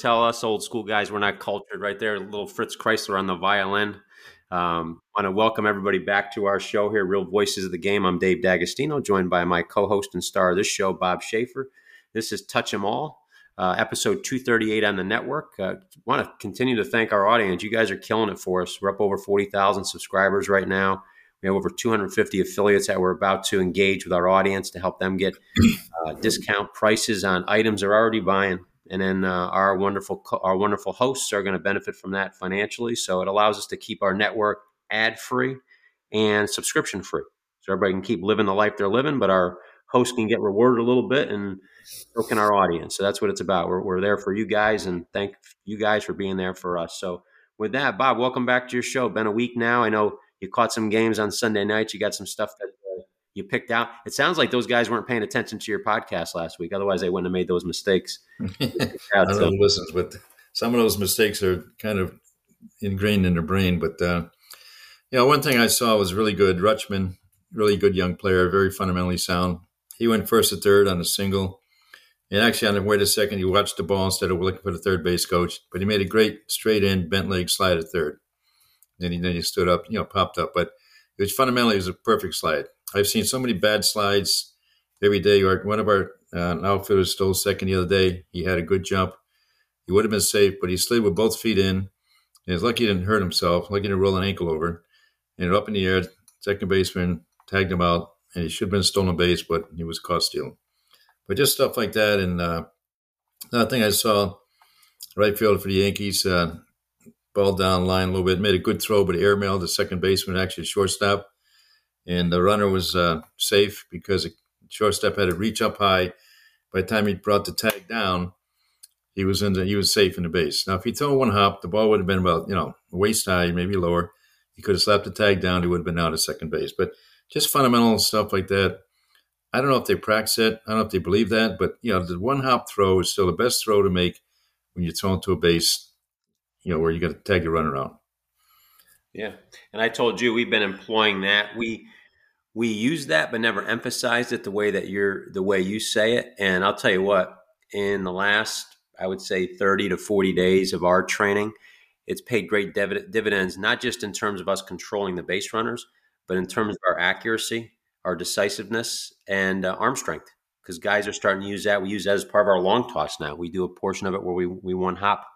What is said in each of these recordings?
tell us old school guys we're not cultured? Right there, little Fritz Kreisler on the violin. Um, want to welcome everybody back to our show here, Real Voices of the Game. I'm Dave D'Agostino, joined by my co-host and star of this show, Bob Schaefer. This is Touch 'Em All, uh, episode 238 on the network. Uh, want to continue to thank our audience. You guys are killing it for us. We're up over 40,000 subscribers right now. We have over 250 affiliates that we're about to engage with our audience to help them get uh, discount prices on items they're already buying. And then uh, our wonderful our wonderful hosts are going to benefit from that financially. So it allows us to keep our network ad free and subscription free, so everybody can keep living the life they're living, but our hosts can get rewarded a little bit, and so can our audience. So that's what it's about. We're, we're there for you guys, and thank you guys for being there for us. So with that, Bob, welcome back to your show. Been a week now. I know you caught some games on Sunday nights. You got some stuff that you picked out. It sounds like those guys weren't paying attention to your podcast last week. Otherwise, they wouldn't have made those mistakes. Know who listens, but some of those mistakes are kind of ingrained in their brain. But uh, you know, one thing I saw was really good. Rutschman, really good young player, very fundamentally sound. He went first to third on a single. And actually, on the way to second, he watched the ball instead of looking for the third base coach. But he made a great straight in, bent leg slide at third. Then he then he stood up, you know, popped up. But it was fundamentally it was a perfect slide. I've seen so many bad slides every day. One of our uh, outfielders stole second the other day. He had a good jump. He would have been safe, but he slid with both feet in. And he's lucky he didn't hurt himself. Lucky he didn't roll an ankle over. And up in the air, second baseman tagged him out, and he should have been stolen base, but he was caught stealing. But just stuff like that. And uh, another thing I saw, right field for the Yankees, uh, ball down line a little bit, made a good throw, but airmailed the second baseman, actually shortstop. And the runner was uh, safe because the shortstop had to reach up high. By the time he brought the tag down, he was in the, he was safe in the base. Now, if he throw one hop, the ball would have been about you know waist high, maybe lower. He could have slapped the tag down. He would have been out at second base. But just fundamental stuff like that. I don't know if they practice it. I don't know if they believe that, but you know, the one hop throw is still the best throw to make when you're throw to a base you know, where you got to tag your runner out. Yeah, and I told you we've been employing that. We we use that, but never emphasized it the way that you're the way you say it. And I'll tell you what, in the last I would say 30 to 40 days of our training, it's paid great dividends, not just in terms of us controlling the base runners, but in terms of our accuracy, our decisiveness, and uh, arm strength. Because guys are starting to use that. We use that as part of our long toss now. We do a portion of it where we we one hop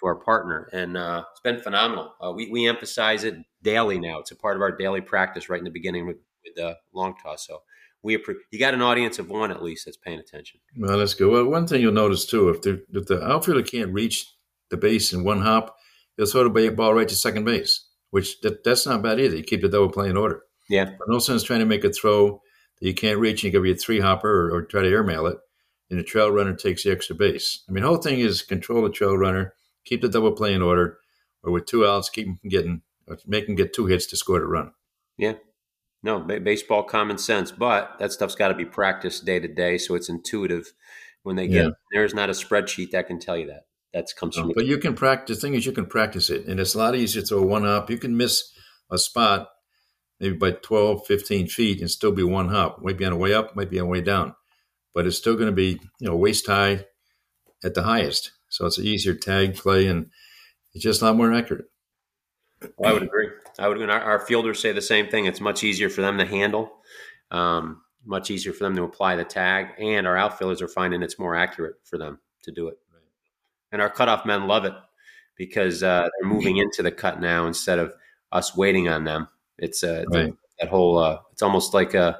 to our partner, and uh, it's been phenomenal. Uh, we we emphasize it daily now. It's a part of our daily practice right in the beginning with, the long toss. So we you got an audience of one at least that's paying attention. Well, that's good. Well, one thing you'll notice too, if the if the outfielder can't reach the base in one hop, he'll throw the ball right to second base, which that, that's not bad either. You keep the double play in order. Yeah. But no sense trying to make a throw that you can't reach and you give you a three hopper or, or try to airmail it, and the trail runner takes the extra base. I mean, the whole thing is control the trail runner keep the double play in order, or with two outs, keep them getting, make them get two hits to score a run. Yeah. No, b- baseball common sense, but that stuff's got to be practiced day to day, so it's intuitive. When they get yeah. there's not a spreadsheet that can tell you that. That comes from. No, but you can practice. The thing is, you can practice it, and it's a lot easier to throw one up You can miss a spot maybe by 12, 15 feet and still be one hop. Might be on the way up, might be on the way down, but it's still going to be you know waist high at the highest. So it's an easier tag play and it's just a lot more accurate. Well, I would agree. I would. Our, our, fielders say the same thing. It's much easier for them to handle, um, much easier for them to apply the tag, and our outfielders are finding it's more accurate for them to do it. Right. And our cutoff men love it because uh, they're moving into the cut now instead of us waiting on them. It's, uh, right. that whole. Uh, it's almost like a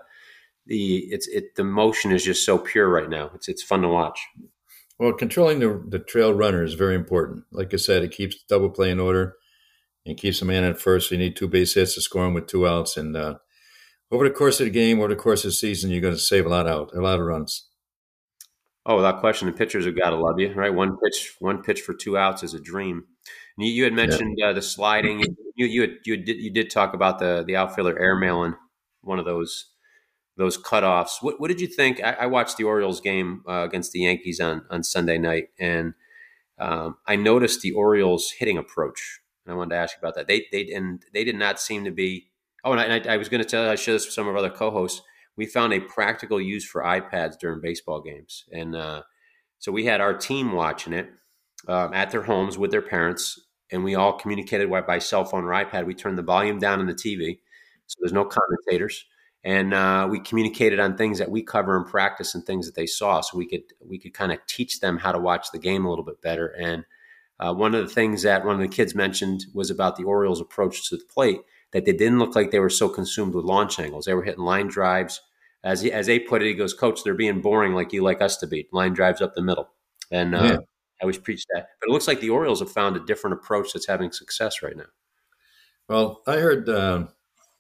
the it's it the motion is just so pure right now. It's it's fun to watch. Well, controlling the, the trail runner is very important. Like I said, it keeps double play in order and keeps a man at first. So you need two base hits to score him with two outs. And uh, over the course of the game, over the course of the season, you're going to save a lot out, a lot of runs. Oh, without question, the pitchers have got to love you, right? One pitch, one pitch for two outs is a dream. You, you, had mentioned yeah. uh, the sliding. You you had, you did you did talk about the the outfielder airmailing one of those those cutoffs. What, what did you think? I, I watched the Orioles game uh, against the Yankees on on Sunday night, and um, I noticed the Orioles hitting approach. And I wanted to ask you about that. They they and they did not seem to be. Oh, and I, I was going to tell. I share this with some of our other co-hosts. We found a practical use for iPads during baseball games, and uh, so we had our team watching it. um, at their homes with their parents, and we all communicated by cell phone or iPad. We turned the volume down on the TV, so there's no commentators, and uh, we communicated on things that we cover in practice and things that they saw, so we could we could kind of teach them how to watch the game a little bit better. And uh, one of the things that one of the kids mentioned was about the Orioles' approach to the plate that they didn't look like they were so consumed with launch angles. They were hitting line drives. As he, as they put it, he goes, "Coach, they're being boring like you like us to be. Line drives up the middle." And uh, yeah. I always preach that. But it looks like the Orioles have found a different approach that's having success right now. Well, I heard uh,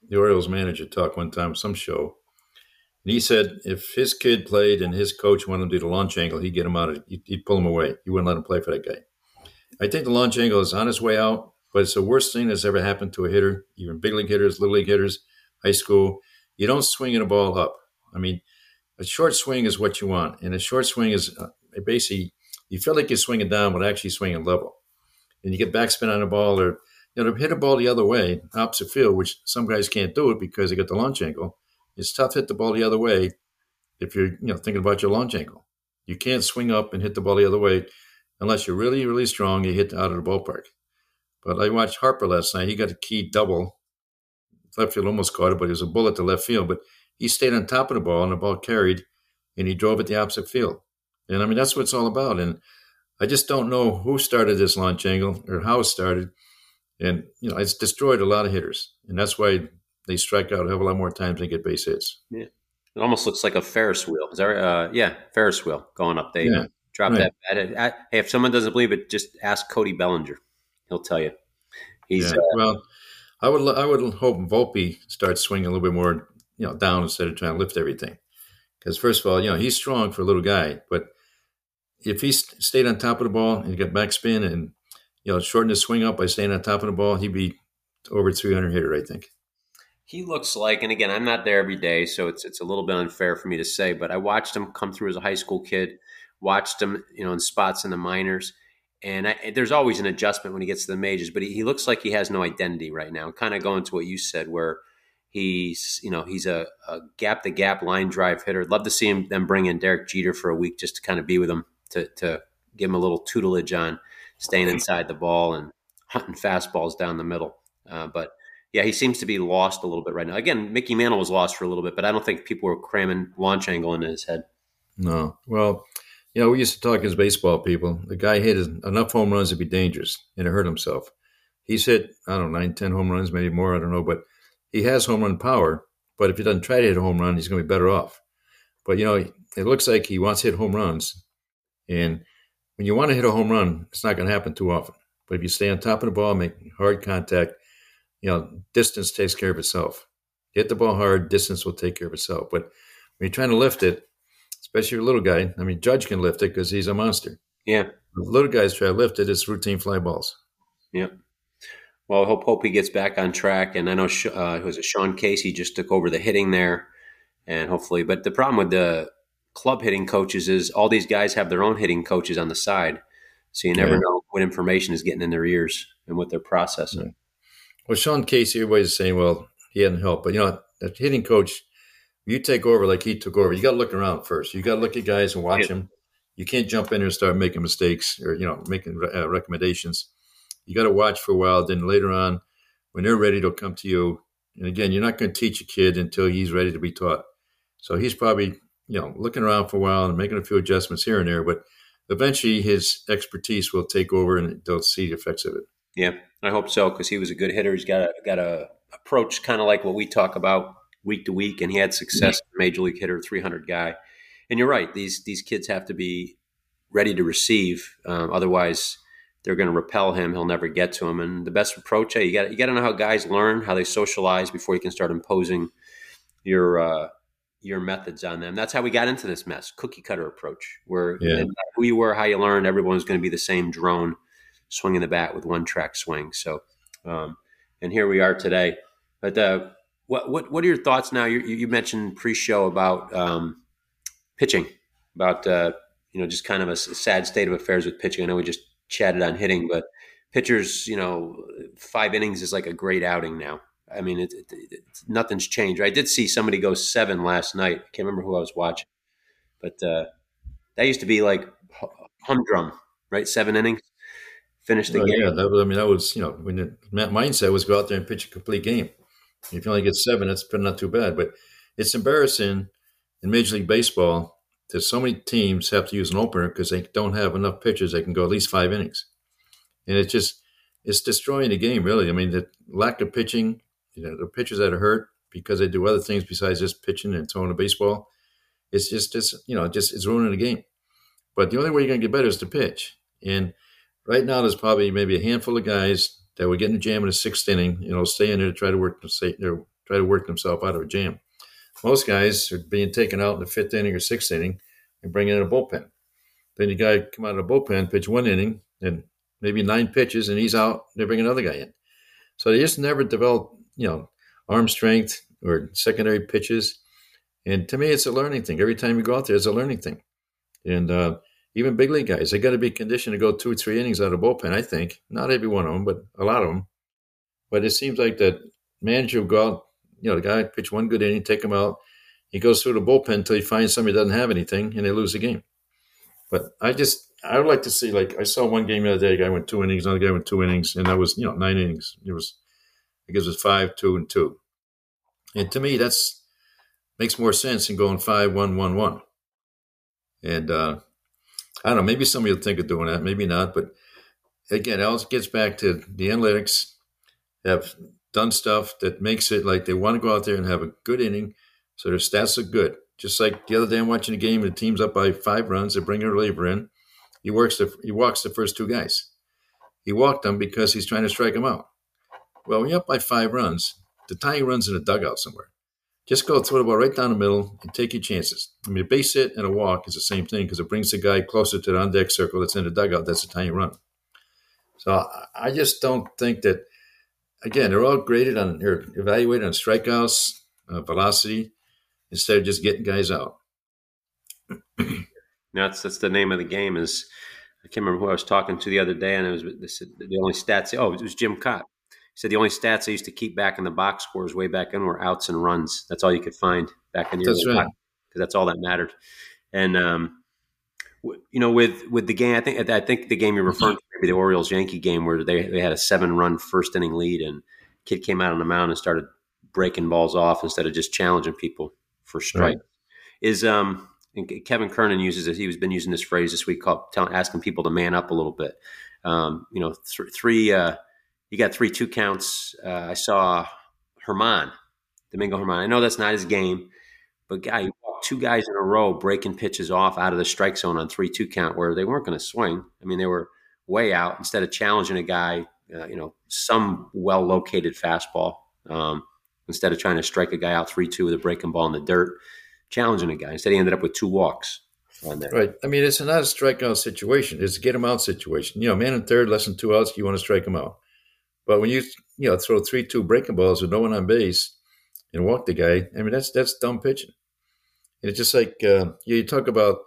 the Orioles manager talk one time, some show, and he said if his kid played and his coach wanted him to do the launch angle, he'd get him out of, he'd, he'd pull him away. He wouldn't let him play for that guy. I think the launch angle is on his way out, but it's the worst thing that's ever happened to a hitter, even big league hitters, little league hitters, high school. You don't swing in a ball up. I mean, a short swing is what you want, and a short swing is uh, basically you feel like you're swinging down, but actually swinging level. And you get backspin on the ball, or you know, to hit a ball the other way, opposite field, which some guys can't do it because they got the launch angle. It's tough to hit the ball the other way if you're you know thinking about your launch angle. You can't swing up and hit the ball the other way unless you're really, really strong. You hit out of the ballpark. But I watched Harper last night. He got a key double. Left field almost caught it, but it was a bullet to left field. But he stayed on top of the ball, and the ball carried, and he drove it the opposite field. And I mean, that's what it's all about. And I just don't know who started this launch angle or how it started. And, you know, it's destroyed a lot of hitters. And that's why they strike out a hell of a lot more times than get base hits. Yeah. It almost looks like a Ferris wheel. Is that? Uh, yeah, Ferris wheel going up. They yeah, drop right. that bat. Hey, if someone doesn't believe it, just ask Cody Bellinger. He'll tell you. He's yeah. uh, well. I would I would hope Volpe starts swinging a little bit more, you know, down instead of trying to lift everything. Because first of all, you know, he's strong for a little guy, but if he stayed on top of the ball and got backspin and you know shortened his swing up by staying on top of the ball, he'd be over 300 hitter, I think. He looks like, and again, I'm not there every day, so it's it's a little bit unfair for me to say, but I watched him come through as a high school kid, watched him, you know, in spots in the minors, and I, there's always an adjustment when he gets to the majors, but he, he looks like he has no identity right now. Kind of going to what you said, where He's you know he's a, a gap to gap line drive hitter. Love to see him then bring in Derek Jeter for a week just to kind of be with him to to give him a little tutelage on staying inside the ball and hunting fastballs down the middle. Uh, but yeah, he seems to be lost a little bit right now. Again, Mickey Mantle was lost for a little bit, but I don't think people were cramming launch angle into his head. No, well, you know, we used to talk as baseball people. The guy hit enough home runs to be dangerous, and it hurt himself. He's hit I don't know nine, ten home runs, maybe more. I don't know, but he has home run power, but if he doesn't try to hit a home run, he's going to be better off. But you know, it looks like he wants to hit home runs, and when you want to hit a home run, it's not going to happen too often. But if you stay on top of the ball, make hard contact, you know, distance takes care of itself. Hit the ball hard, distance will take care of itself. But when you're trying to lift it, especially a little guy, I mean, Judge can lift it because he's a monster. Yeah. The little guys try to lift it, it's routine fly balls. Yeah. Well, I hope hope he gets back on track. And I know uh, was it Sean Casey just took over the hitting there, and hopefully. But the problem with the club hitting coaches is all these guys have their own hitting coaches on the side, so you never yeah. know what information is getting in their ears and what they're processing. Yeah. Well, Sean Casey, everybody's saying, well, he hadn't helped, but you know, that hitting coach, you take over like he took over. You got to look around first. You got to look at guys and watch yeah. them. You can't jump in there and start making mistakes or you know making uh, recommendations you got to watch for a while. Then later on, when they're ready, they'll come to you. And again, you're not going to teach a kid until he's ready to be taught. So he's probably, you know, looking around for a while and making a few adjustments here and there. But eventually his expertise will take over and they'll see the effects of it. Yeah, I hope so because he was a good hitter. He's got a got a approach kind of like what we talk about week to week, and he had success. Major league hitter, 300 guy. And you're right; these these kids have to be ready to receive. Um, otherwise, they're going to repel him. He'll never get to him. And the best approach, hey, you got you got to know how guys learn, how they socialize before you can start imposing your uh, your methods on them. That's how we got into this mess, cookie cutter approach, where yeah. who you were, how you learned, everyone's going to be the same drone swinging the bat with one track swing. So, um, and here we are today. But uh, what what what are your thoughts now? You, you mentioned pre-show about um, pitching, about uh, you know just kind of a sad state of affairs with pitching. I know we just chatted on hitting, but pitchers, you know, five innings is like a great outing now. I mean, it, it, it, nothing's changed. I did see somebody go seven last night. I can't remember who I was watching, but uh, that used to be like humdrum, right? Seven innings. finish the game. Yeah, that was, I mean, that was, you know, when the mindset was go out there and pitch a complete game. If you only get seven, that's not too bad. But it's embarrassing in Major League Baseball that so many teams have to use an opener because they don't have enough pitchers that can go at least five innings. And it's just, it's destroying the game, really. I mean, the lack of pitching, you know, the pitchers that are hurt because they do other things besides just pitching and throwing a baseball. It's just, just you know, just it's ruining the game. But the only way you're going to get better is to pitch. And right now, there's probably maybe a handful of guys that would get in a jam in the sixth inning, you know, stay in there to try to work, try to work themselves out of a jam. Most guys are being taken out in the fifth inning or sixth inning and bringing in a bullpen. Then you guy come out of the bullpen, pitch one inning, and maybe nine pitches, and he's out. They bring another guy in. So they just never develop, you know, arm strength or secondary pitches. And to me, it's a learning thing. Every time you go out there, it's a learning thing. And uh, even big league guys, they got to be conditioned to go two or three innings out of bullpen. I think not every one of them, but a lot of them. But it seems like that manager will go out. You know, the guy pitch one good inning, take him out. He goes through the bullpen until he finds somebody doesn't have anything, and they lose the game. But I just I would like to see like I saw one game the other day. A guy went two innings, another guy went two innings, and that was you know nine innings. It was I guess it was five, two, and two. And to me, that's makes more sense than going five, one, one, one. And uh, I don't know. Maybe somebody will think of doing that. Maybe not. But again, it gets back to the analytics have done stuff that makes it like they want to go out there and have a good inning, so their stats look good. Just like the other day, I'm watching a game, and the team's up by five runs. They bring a reliever in. He works the he walks the first two guys. He walked them because he's trying to strike them out. Well, you're up by five runs, the tying runs in a dugout somewhere. Just go throw the ball right down the middle and take your chances. I mean, a base hit and a walk is the same thing because it brings the guy closer to the on deck circle that's in the dugout. That's a tying run. So I just don't think that. Again, they're all graded on, they're evaluated on strikeouts, uh, velocity, instead of just getting guys out. Now that's that's the name of the game. Is I can't remember who I was talking to the other day, and it was the only stats. Oh, it was Jim Kaat. He said the only stats I used to keep back in the box scores way back then were outs and runs. That's all you could find back in the that's right. because that's all that mattered. And um, you know, with with the game, I think I think the game you're referring to, maybe the Orioles Yankee game, where they they had a seven run first inning lead, and kid came out on the mound and started breaking balls off instead of just challenging people for strike. Right. Is um Kevin Kernan uses it. He's been using this phrase this week, called telling, asking people to man up a little bit. Um, you know, th- three. Uh, you got three two counts. Uh, I saw Germán, Domingo Germán. I know that's not his game, but guy, two guys in a row breaking pitches off out of the strike zone on three two count where they weren't going to swing. I mean, they were way out instead of challenging a guy, uh, you know, some well located fastball. Um, instead of trying to strike a guy out three two with a breaking ball in the dirt, challenging a guy. Instead, he ended up with two walks. Right. I mean, it's not a strikeout situation. It's a get him out situation. You know, man in third, less than two outs, you want to strike him out. But when you you know throw three two breaking balls with no one on base and walk the guy, I mean that's that's dumb pitching. And it's just like uh, you talk about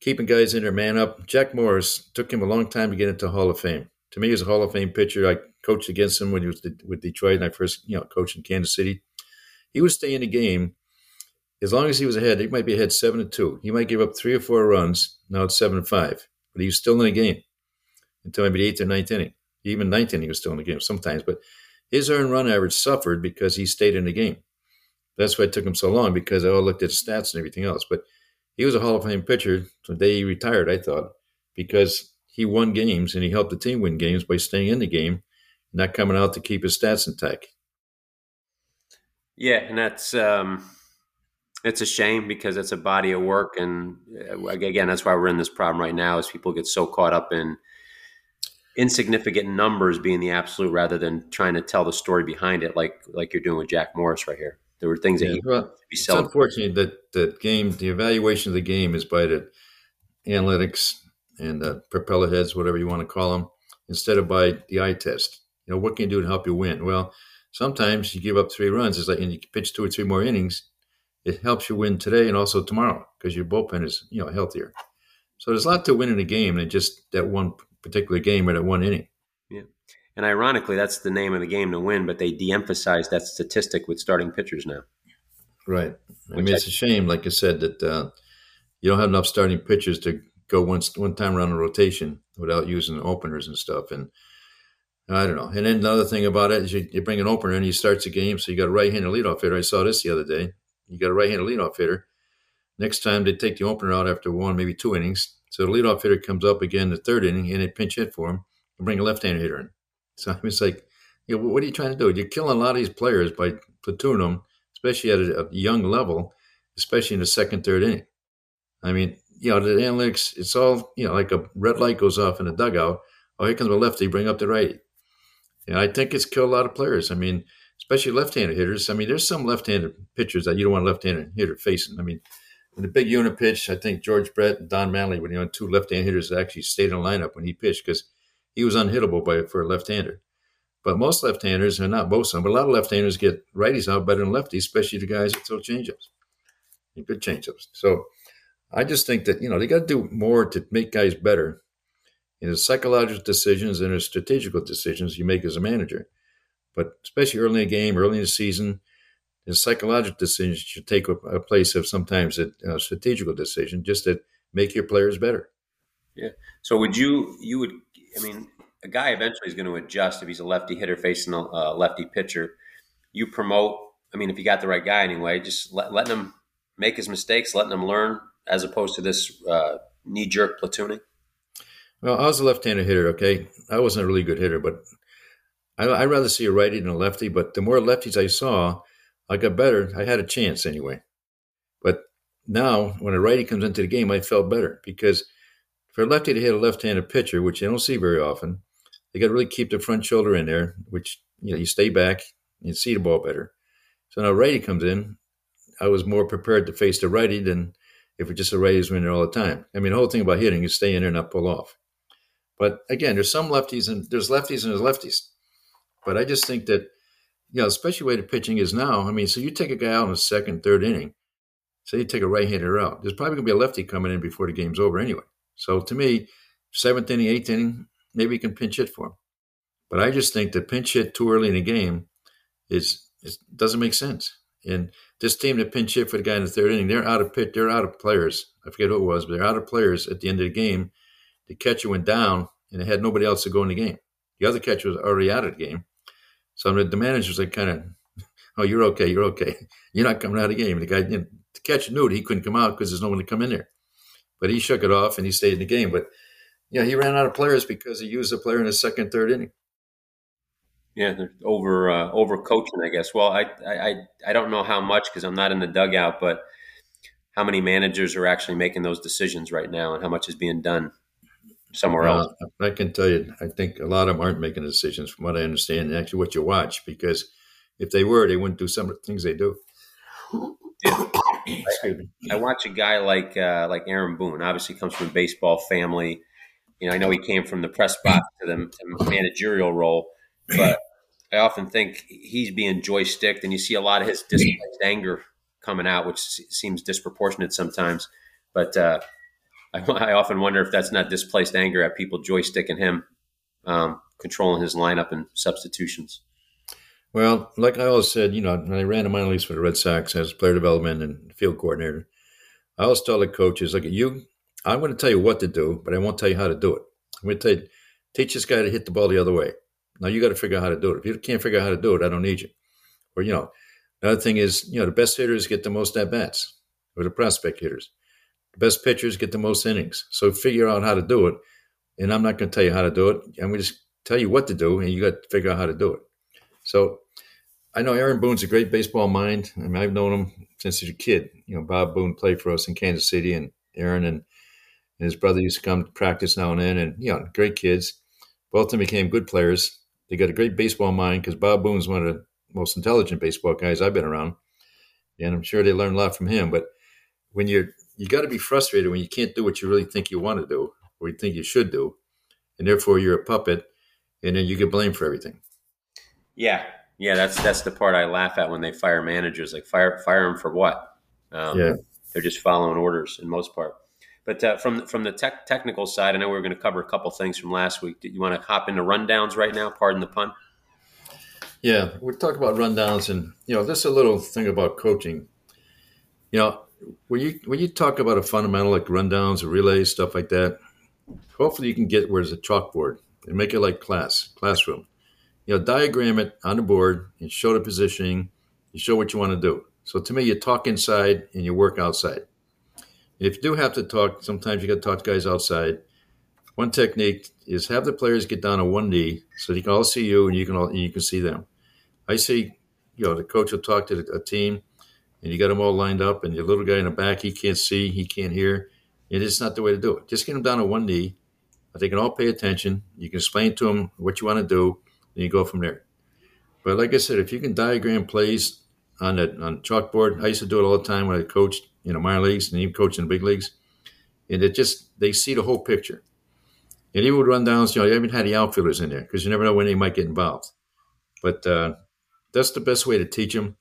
keeping guys in their man up. Jack Morris took him a long time to get into Hall of Fame. To me, he's a Hall of Fame pitcher. I coached against him when he was with Detroit, and I first you know coached in Kansas City. He would stay in the game as long as he was ahead. He might be ahead seven to two. He might give up three or four runs. Now it's seven to five, but he was still in the game until maybe the eighth or ninth inning. Even ninth inning, he was still in the game sometimes. But his earned run average suffered because he stayed in the game. That's why it took him so long because I all looked at stats and everything else. But he was a Hall of Fame pitcher the day he retired, I thought, because he won games and he helped the team win games by staying in the game, not coming out to keep his stats intact. Yeah, and that's um, it's a shame because it's a body of work, and uh, again, that's why we're in this problem right now. Is people get so caught up in insignificant numbers being the absolute rather than trying to tell the story behind it, like like you're doing with Jack Morris right here. There were things yeah, that well, be It's unfortunate that the game, the evaluation of the game is by the analytics and the propeller heads, whatever you want to call them, instead of by the eye test. You know, what can you do to help you win? Well, sometimes you give up three runs, it's like, and you pitch two or three more innings. It helps you win today and also tomorrow because your bullpen is, you know, healthier. So there's a lot to win in a game than just that one particular game or that one inning. Yeah. And ironically, that's the name of the game to win, but they de emphasize that statistic with starting pitchers now. Right. I mean, it's a shame, like I said, that uh, you don't have enough starting pitchers to go one, one time around a rotation. without using openers and stuff. And I don't know. And then another thing about it is you, you bring an opener and he starts a game, so you got a right-handed leadoff hitter. I saw this the other day. You got a right-handed leadoff hitter. Next time they take the opener out after one, maybe two innings. So the leadoff hitter comes up again the third inning and they pinch hit for him and bring a left-handed hitter in. So it's like, you know, what are you trying to do? You're killing a lot of these players by platooning them, especially at a, a young level, especially in the second, third inning. I mean, you know, the analytics, it's all, you know, like a red light goes off in the dugout. Oh, here comes a lefty, bring up the righty. And I think it's killed a lot of players. I mean, especially left-handed hitters. I mean, there's some left-handed pitchers that you don't want a left-handed hitter facing. I mean, in the big unit pitch, I think George Brett and Don Mattingly were the only two left-hand hitters actually stayed in the lineup when he pitched because he was unhittable by for a left-hander. But most left-handers, and not most of them, but a lot of left-handers get righties out better than lefties, especially the guys that throw changeups, and good changeups. So I just think that you know they got to do more to make guys better. In the psychological decisions and the strategical decisions you make as a manager, but especially early in the game, early in the season, the psychological decisions should take a, a place of sometimes a, a strategical decision just to make your players better. Yeah. So would you you would I mean a guy eventually is going to adjust if he's a lefty hitter facing a uh, lefty pitcher. You promote. I mean, if you got the right guy anyway, just let, letting him make his mistakes, letting him learn, as opposed to this uh, knee jerk platooning. Well, I was a left-handed hitter. Okay, I wasn't a really good hitter, but I, would rather see a righty than a lefty. But the more lefties I saw, I got better. I had a chance anyway. But now, when a righty comes into the game, I felt better because for a lefty to hit a left-handed pitcher, which you don't see very often, they got to really keep the front shoulder in there, which you know you stay back and see the ball better. So now righty comes in, I was more prepared to face the righty than if it's just a righty who's in there all the time. I mean, the whole thing about hitting is stay in there and not pull off. But again, there's some lefties and there's lefties and there's lefties. But I just think that, you know, especially the way the pitching is now. I mean, so you take a guy out in the second, third inning, say you take a right-hander out. There's probably going to be a lefty coming in before the game's over anyway. So to me, seventh inning, eighth inning, maybe you can pinch hit for him. But I just think that pinch hit too early in the game is, doesn't make sense. And this team that pinch hit for the guy in the third inning, they're out of pit, they're out of players. I forget who it was, but they're out of players at the end of the game. The catcher went down and they had nobody else to go in the game. The other catcher was already out of the game. So the manager's like kind of, oh, you're okay, you're okay. You're not coming out of the game. The guy, you know, the catcher knew that he couldn't come out because there's no one to come in there. But he shook it off and he stayed in the game. But yeah, he ran out of players because he used a player in the second, third inning. Yeah, they're over uh, over coaching, I guess. Well, I I I don't know how much because I'm not in the dugout, but how many managers are actually making those decisions right now, and how much is being done somewhere well, else? I can tell you, I think a lot of them aren't making decisions, from what I understand, and actually what you watch, because if they were, they wouldn't do some of the things they do. Yeah. I, I, watch a guy like uh, like Aaron Boone. Obviously, comes from a baseball family. You know, I know he came from the press box to the managerial role, but I often think he's being joysticked, and you see a lot of his displaced anger coming out, which seems disproportionate sometimes. But uh, I, I, often wonder if that's not displaced anger at people joysticking him, um, controlling his lineup and substitutions. Well, like I always said, you know, when I ran the minor leagues for the Red Sox as player development and field coordinator, I always tell the coaches, like, you, I'm going to tell you what to do, but I won't tell you how to do it. I'm going to tell you, teach this guy to hit the ball the other way. Now you got to figure out how to do it. If you can't figure out how to do it, I don't need you. Or you know, another thing is you know the best hitters get the most at bats, or the prospect hitters. Best pitchers get the most innings. So figure out how to do it. And I'm not going to tell you how to do it. I'm going to just tell you what to do, and you got to figure out how to do it. So I know Aaron Boone's a great baseball mind. I mean, I've known him since he was a kid. You know, Bob Boone played for us in Kansas City, and Aaron and his brother used to come to practice now and then. And you know, great kids. Both of them became good players. They got a great baseball mind because Bob Boone's one of the most intelligent baseball guys I've been around, and I'm sure they learned a lot from him. But when you're you got to be frustrated when you can't do what you really think you want to do or you think you should do, and therefore you're a puppet, and then you get blamed for everything. Yeah, yeah, that's that's the part I laugh at when they fire managers. Like fire fire them for what? Um, yeah, they're just following orders in most part. But uh, from from the tech, technical side, I know we are going to cover a couple things from last week. Did you want to hop into rundowns right now? Pardon the pun. Yeah, we're talking about rundowns, and you know, this is a little thing about coaching. You know, when you when you talk about a fundamental like rundowns or relays stuff like that, hopefully you can get where there's a chalkboard and make it like class, classroom. You know, diagram it on the board and show the positioning. You show what you want to do. So to me, you talk inside and you work outside. If you do have to talk, sometimes you got to talk to guys outside. One technique is have the players get down on one knee so they can all see you and you can all and you can see them. I see, you know, the coach will talk to a team and you got them all lined up, and your little guy in the back, he can't see, he can't hear. It is not the way to do it. Just get them down on one knee. They can all pay attention. You can explain to them what you want to do, and you go from there. But like I said, if you can diagram plays on that on chalkboard, I used to do it all the time when I coached, you know, minor leagues and even coaching the big leagues. And it just they see the whole picture. And he would run down, you know, you haven't had the outfielders in there because you never know when they might get involved. But uh, that's the best way to teach them.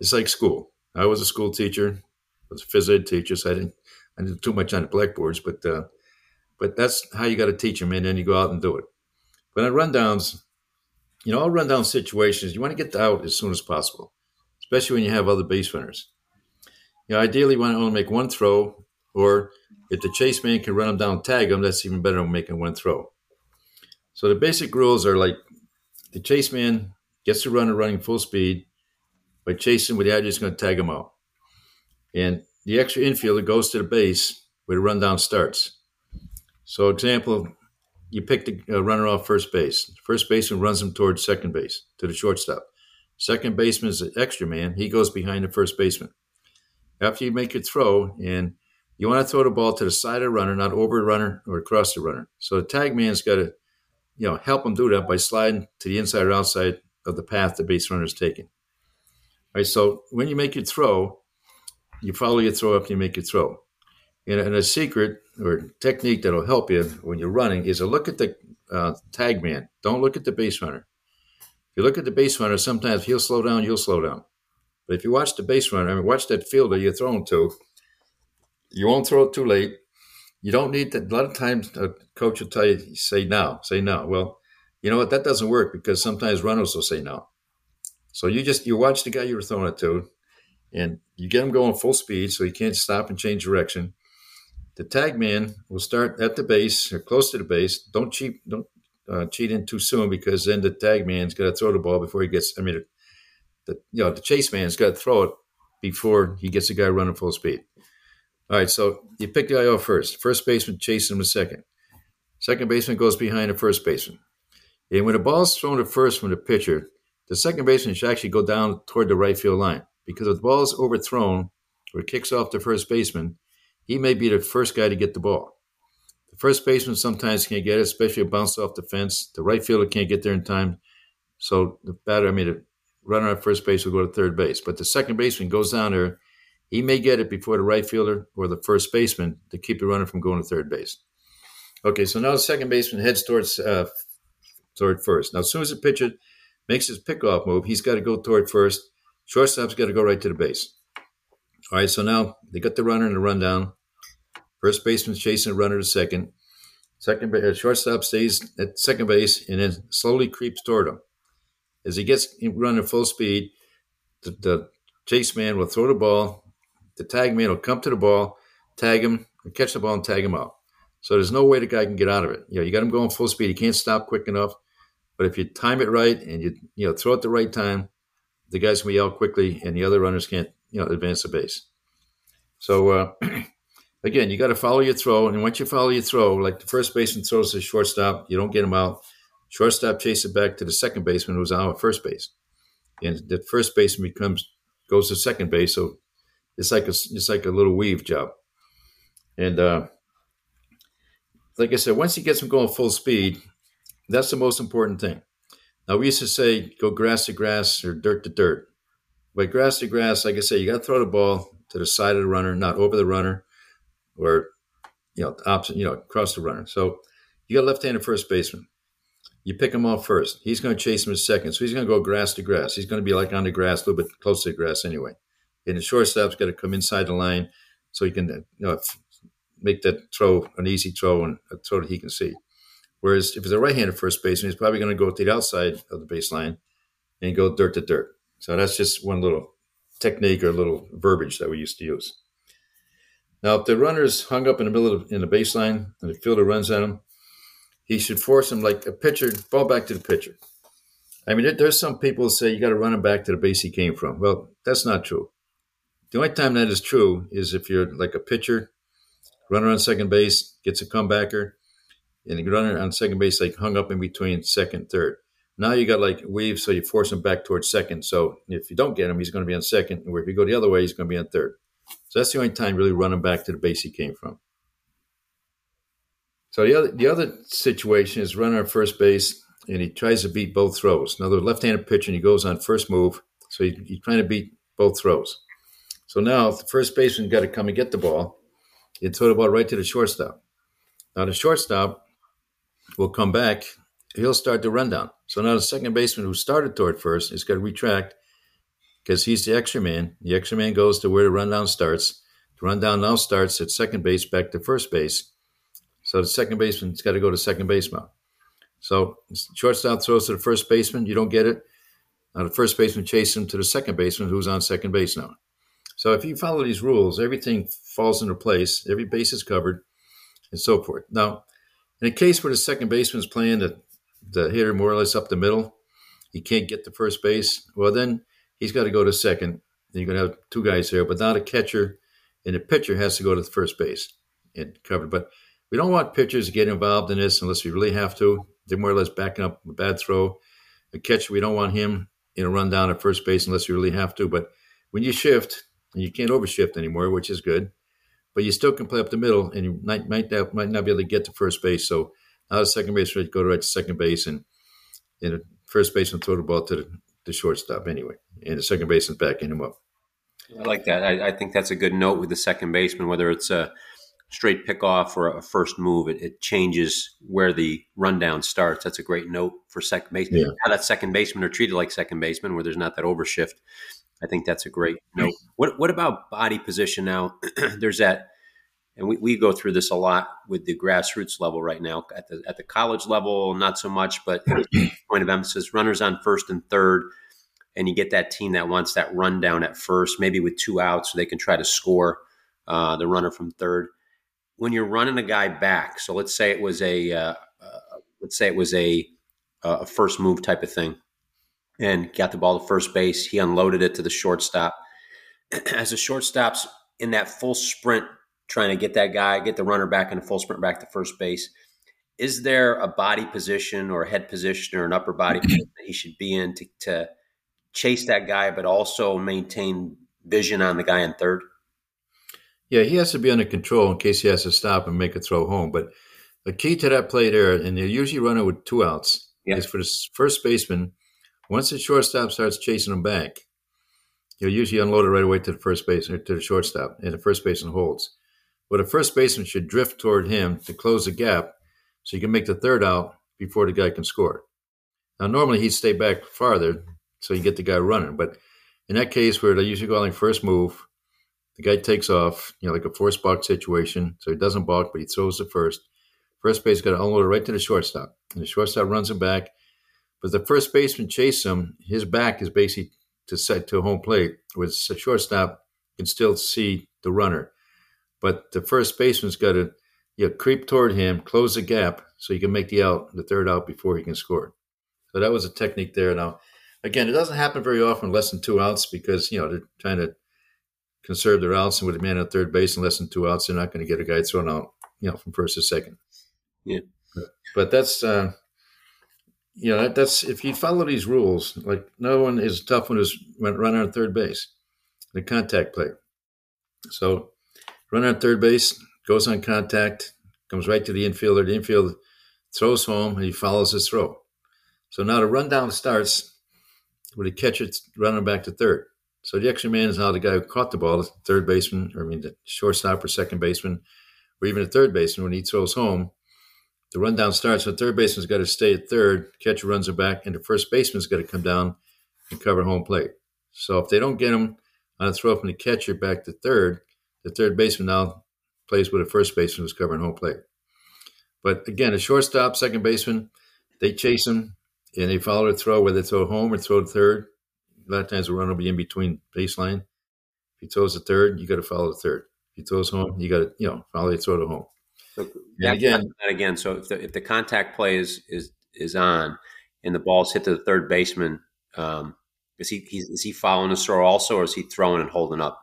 It's like school. I was a school teacher, I was a phys ed teacher, so I didn't I didn't do too much on the blackboards, but uh, but that's how you got to teach them, and then you go out and do it. But on rundowns, you know, all rundown situations, you want to get out as soon as possible, especially when you have other base runners. You know, ideally, you want to only make one throw, or if the chase man can run them down, tag them, that's even better than making one throw. So the basic rules are like the chase man gets the runner running full speed by chasing with the idea is going to tag him out. And the extra infielder goes to the base where the rundown starts. So, example, you pick the uh, runner off first base. First baseman runs him towards second base to the shortstop. Second baseman is the extra man. He goes behind the first baseman. After you make your throw, and you want to throw the ball to the side of the runner, not over the runner or across the runner. So the tag man's got to, you know, help him do that by sliding to the inside or outside of the path the base runner is taking. Right. So when you make your throw, you follow your throw after you make your throw. And, and a secret or technique that'll help you when you're running is to look at the uh, tag man. Don't look at the base runner. If you look at the base runner, sometimes he'll slow down, you'll slow down. But if you watch the base runner, I mean, watch that fielder you're throwing to, you won't throw it too late. You don't need to. A lot of times, a coach will tell you, say now, say now. Well, you know what? That doesn't work because sometimes runners will say no. So you just you watch the guy you were throwing it to, and you get him going full speed so he can't stop and change direction. The tag man will start at the base or close to the base. Don't cheat don't uh, cheat in too soon because then the tag man's got to throw the ball before he gets. I mean, the you know the chase man's got to throw it before he gets the guy running full speed. All right, so you pick the guy off first. First baseman chasing him a second. Second baseman goes behind the first baseman. And when the ball's thrown to first from the pitcher, the second baseman should actually go down toward the right field line because if the ball is overthrown or kicks off the first baseman, he may be the first guy to get the ball. The first baseman sometimes can't get it, especially if it bounced off the fence. The right fielder can't get there in time. So the batter, I mean, the runner at first base will go to third base. But the second baseman goes down there. He may get it before the right fielder or the first baseman to keep the runner from going to third base. Okay, so now the second baseman heads towards uh, toward first. Now, as soon as the pitcher makes his pickoff move, he's got to go toward first. Shortstop's got to go right to the base. All right, so now they got the runner in the rundown. First baseman's chasing the runner to second. Second uh, shortstop stays at second base and then slowly creeps toward him. As he gets running full speed, the, the chase man will throw the ball. The tag man will come to the ball, tag him, catch the ball, and tag him out. So there's no way the guy can get out of it. You know, you got him going full speed. He can't stop quick enough. But if you time it right and you you know throw it the right time, the guys can be out quickly, and the other runners can't you know advance the base. So uh, again, you got to follow your throw, and once you follow your throw, like the first baseman throws to shortstop, you don't get him out. Shortstop chases it back to the second baseman who's out at first base, and the first baseman becomes goes to second base. So it's like a it's like a little weave job, and uh, like I said, once he gets him going full speed, that's the most important thing. Now, we used to say go grass to grass or dirt to dirt. But grass to grass, like I say, you got to throw the ball to the side of the runner, not over the runner or, you know, opposite, you know, across the runner. So you got left-handed first baseman. You pick him off first. He's going to chase him in second. So he's going to go grass to grass. He's going to be like on the grass, a little bit close to the grass anyway. And the shortstop's got to come inside the line so he can, uh, you know, make that throw an easy throw and a throw that he can see. Whereas if it's a right-handed first baseman, he's probably going to go to the outside of the baseline and go dirt to dirt. So that's just one little technique or little verbiage that we used to use. Now, if the runner's hung up in the middle of in the baseline and the fielder runs at him, he should force him like a pitcher, fall back to the pitcher. I mean, there's some people who say you got to run him back to the base he came from. Well, that's not true. The only time that is true is if you're like a pitcher, runner on second base, gets a comebacker, and the runner on second base like hung up in between second, third. Now you got like weave, so you force him back towards second. So if you don't get him, he's going to be on second. Or if you go the other way, he's going to be on third. So that's the only time really running back to the base he came from. So the other the other situation is runner on first base, and he tries to beat both throws. Now the left-handed pitcher, and he goes on first move, so he, he's trying to beat both throws. So now the first baseman got to come and get the ball and throw the ball right to the shortstop. Now the shortstop will come back. He'll start the rundown. So now the second baseman who started toward first is going to retract because he's the extra man. The extra man goes to where the rundown starts. The rundown now starts at second base back to first base. So the second baseman's got to go to second base now. So shortstop throws to the first baseman. You don't get it. Now the first baseman chases him to the second baseman who's on second base now. So if you follow these rules, everything falls into place, every base is covered, and so forth. Now, in a case where the second baseman is playing the, the hitter more or less up the middle, he can't get to first base, well, then he's got to go to second. Then you're going to have two guys there, but now the catcher and the pitcher has to go to the first base and cover. But we don't want pitchers to get involved in this unless we really have to. They're more or less backing up a bad throw. The catcher, we don't want him in a run down at first base unless you really have to. But when you shift, and you can't overshift anymore, which is good. But you still can play up the middle, and you might might not, might not be able to get to first base. So now the second base right go right to second base, and and the first baseman throw the ball to the, the shortstop anyway, and the second baseman's backing him up. I like that. I, I, think that's a good note with the second baseman, whether it's a straight pickoff or a first move, it, it, changes where the rundown starts. That's a great note for second base. Yeah. How that second baseman are treated like second baseman, where there's not that overshift. I think that's a great note. What what about body position now? There's that, and we, we go through this a lot with the grassroots level right now. At the at the college level, not so much, but point of emphasis: runners on first and third, and you get that team that wants that run down at first, maybe with two outs, so they can try to score uh, the runner from third. When you're running a guy back, so let's say it was a uh, uh, let's say it was a a first move type of thing and got the ball to first base. He unloaded it to the shortstop. As the shortstop's in that full sprint, trying to get that guy, get the runner back in a full sprint back to first base, is there a body position or a head position or an upper body position that he should be in to, to chase that guy, but also maintain vision on the guy in third? Yeah, he has to be under control in case he has to stop and make a throw home. But the key to that play there, and they usually run it with two outs, yeah. is for the first baseman once the shortstop starts chasing him back, you'll usually unload it right away to the first base or to the shortstop, and the first baseman holds. But a first baseman should drift toward him to close the gap so you can make the third out before the guy can score. Now, normally he'd stay back farther so you get the guy running. But in that case where they usually go on first move, the guy takes off, you know, like a force balk situation. So he doesn't balk, but he throws the first. First base got to unload it right to the shortstop. And the shortstop runs him back. But the first baseman chases him. His back is basically to set to home plate, where the shortstop you can still see the runner. But the first baseman's got to you know, creep toward him, close the gap, so he can make the out, the third out before he can score. So that was a technique there. Now, again, it doesn't happen very often, less than two outs, because you know they're trying to conserve their outs, and with a man at third base and less than two outs, they're not going to get a guy thrown out, you know, from first to second. Yeah, but, but that's uh, you know, that, that's if you follow these rules, like no one is tough when is runner on third base, the contact play. So, runner on third base goes on contact, comes right to the infielder. The infield throws home, and he follows his throw. So now the rundown starts with the catcher running back to third. So the extra man is now the guy who caught the ball, the third baseman, or I mean the shortstop or second baseman, or even the third baseman when he throws home the rundown starts. The third baseman's got to stay at third. Catcher runs it back, and the first baseman's got to come down and cover home plate. So if they don't get him on a throw from the catcher back to third, the third baseman now plays with the first baseman who's covering home plate. But again, a shortstop, second baseman, they chase him and they follow the throw, whether they throw home or throw to third. A lot of times the run will be in between baseline. If he throws the third, you got to follow the third. If he throws home, you got to, you know, follow the throw to home. So and again, again, so if the, if the contact play is, is, is on and the ball's hit to the third baseman, um, is he, is he following the throw also, or is he throwing and holding up?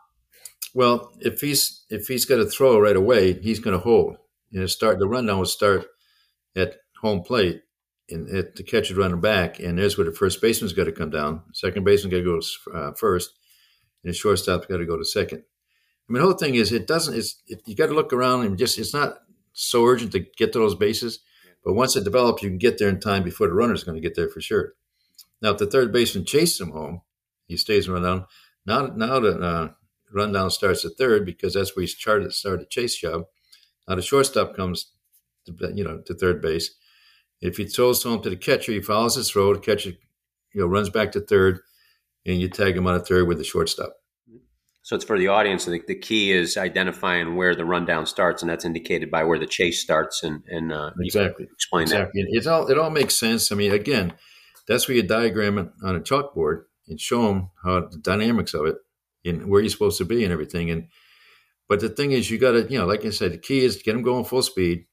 Well, if he's, if he's got to throw right away, he's going to hold. And start the rundown will start at home plate and at the catcher running back, and there's where the first baseman's got to come down. Second baseman got to go uh, first, and the shortstop's got to go to second. I mean, the whole thing is it doesn't. It's it, you got to look around and just it's not so urgent to get to those bases, but once it develops, you can get there in time before the runner is going to get there for sure. Now, if the third baseman chases him home, he stays run down. Now, now the uh, rundown starts at third because that's where he's started started the chase job. Now the shortstop comes, to, you know, to third base. If he throws home to the catcher, he follows his throw. The catcher, you know, runs back to third, and you tag him on a third with the shortstop. So it's for the audience. The, the key is identifying where the rundown starts, and that's indicated by where the chase starts. And, and uh, exactly explain exactly. that. It all it all makes sense. I mean, again, that's where you diagram it on a chalkboard and show them how the dynamics of it and where you're supposed to be and everything. And but the thing is, you got to, you know, like I said, the key is to get them going full speed.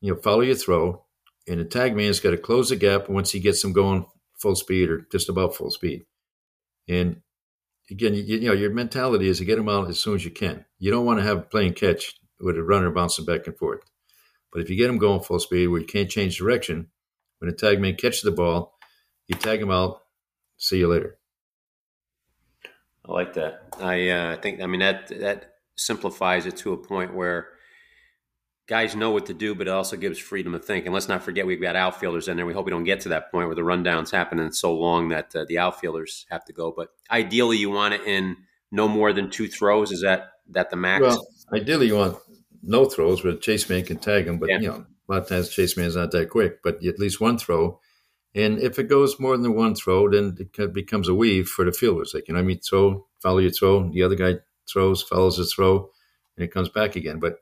You know, follow your throw, and the tag man's got to close the gap once he gets them going full speed or just about full speed. And again, you, you know, your mentality is to get them out as soon as you can. You don't want to have a playing catch with a runner bouncing back and forth. But if you get them going full speed where you can't change direction, when a tag man catches the ball, you tag him out. See you later. I like that. I uh, think. I mean that that simplifies it to a point where guys know what to do, but it also gives freedom to think. And let's not forget we've got outfielders in there. We hope we don't get to that point where the rundowns happening so long that uh, the outfielders have to go. But ideally, you want it in no more than two throws. Is that that the max? Well, ideally, you want no throws where chase man can tag him. But yeah. you know, a lot of times chase man is not that quick. But at least one throw. And if it goes more than one throw, then it becomes a weave for the fielders. Like you know, I mean, throw, follow your throw. The other guy throws, follows his throw, and it comes back again. But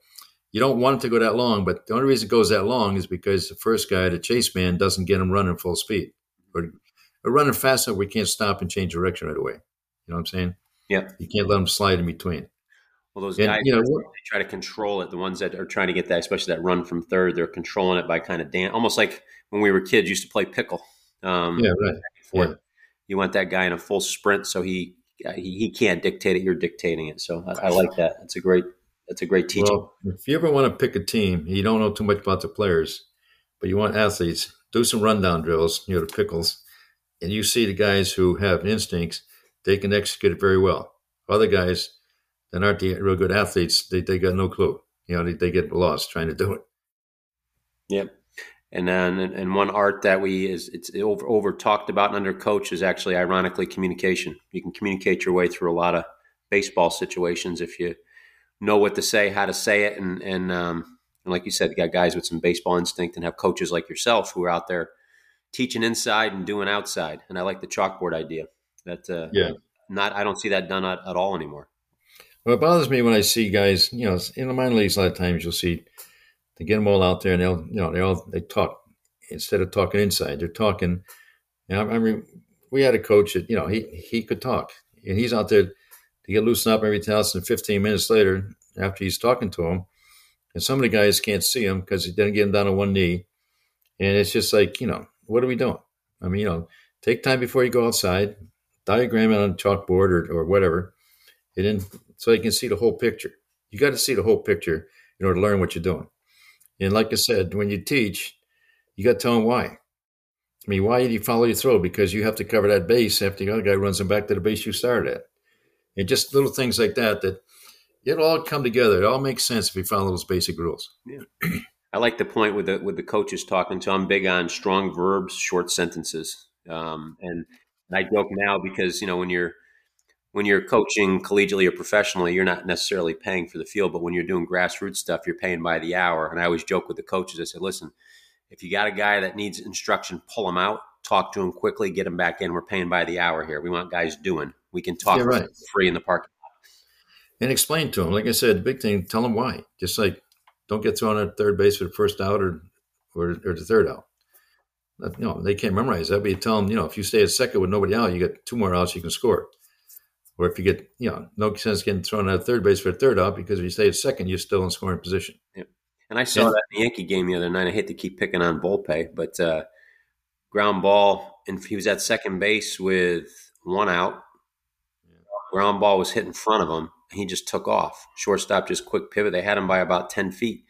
you don't want it to go that long. But the only reason it goes that long is because the first guy, the chase man, doesn't get him running full speed or, or running fast enough we can't stop and change direction right away. You know what I'm saying? Yeah. You can't let them slide in between. Well, those and, guys, you know, they try to control it. The ones that are trying to get that, especially that run from third, they're controlling it by kind of dance, almost like when we were kids, used to play pickle. Um, yeah, right. Yeah. You want that guy in a full sprint so he he, he can't dictate it. You're dictating it. So I, I like that. It's a great that's a great teaching. Well, if you ever want to pick a team, you don't know too much about the players, but you want athletes, do some rundown drills, you know, the pickles, and you see the guys who have instincts, they can execute it very well. Other guys that aren't the real good athletes, they, they got no clue. You know, they, they get lost trying to do it. Yep. And uh, then, and one art that we is it's over, over talked about under coach is actually ironically communication. You can communicate your way through a lot of baseball situations if you know what to say, how to say it, and and um, and like you said, you got guys with some baseball instinct and have coaches like yourself who are out there teaching inside and doing outside. And I like the chalkboard idea. That uh, yeah, not I don't see that done at, at all anymore. Well, it bothers me when I see guys, you know, in the minor leagues, a lot of times you'll see they get them all out there and they'll, you know, they all, they talk instead of talking inside, they're talking. You know, I mean, we had a coach that, you know, he, he could talk and he's out there to get loosened up every else. And 15 minutes later, after he's talking to him, and some of the guys can't see him because he didn't get him down on one knee. And it's just like, you know, what are we doing? I mean, you know, take time before you go outside, diagram it on a chalkboard or, or whatever, and then so you can see the whole picture. You got to see the whole picture in order to learn what you're doing. And like I said, when you teach, you got to tell them why. I mean, why did you follow your throw? Because you have to cover that base after the other guy runs him back to the base you started at. And just little things like that that it'll all come together. It all makes sense if you follow those basic rules. Yeah. I like the point with the with the coaches talking to. I'm big on strong verbs, short sentences, um, and I joke now because you know when you're when you're coaching collegially or professionally, you're not necessarily paying for the field, but when you're doing grassroots stuff, you're paying by the hour. And I always joke with the coaches. I said, listen, if you got a guy that needs instruction, pull him out, talk to him quickly, get him back in. We're paying by the hour here. We want guys doing. We can talk yeah, right. free in the parking lot. And explain to them, like I said, the big thing, tell them why. Just like don't get thrown at third base for the first out or or, or the third out. You know, they can't memorize that, but you tell them, you know, if you stay at second with nobody out, you get two more outs, you can score Or if you get, you know, no sense getting thrown out of third base for a third out because if you stay at second, you're still in scoring position. Yeah. And I saw and, that in the Yankee game the other night. I hate to keep picking on Volpe, but uh, ground ball, and he was at second base with one out. Ground ball was hit in front of him. He just took off. Shortstop just quick pivot. They had him by about 10 feet.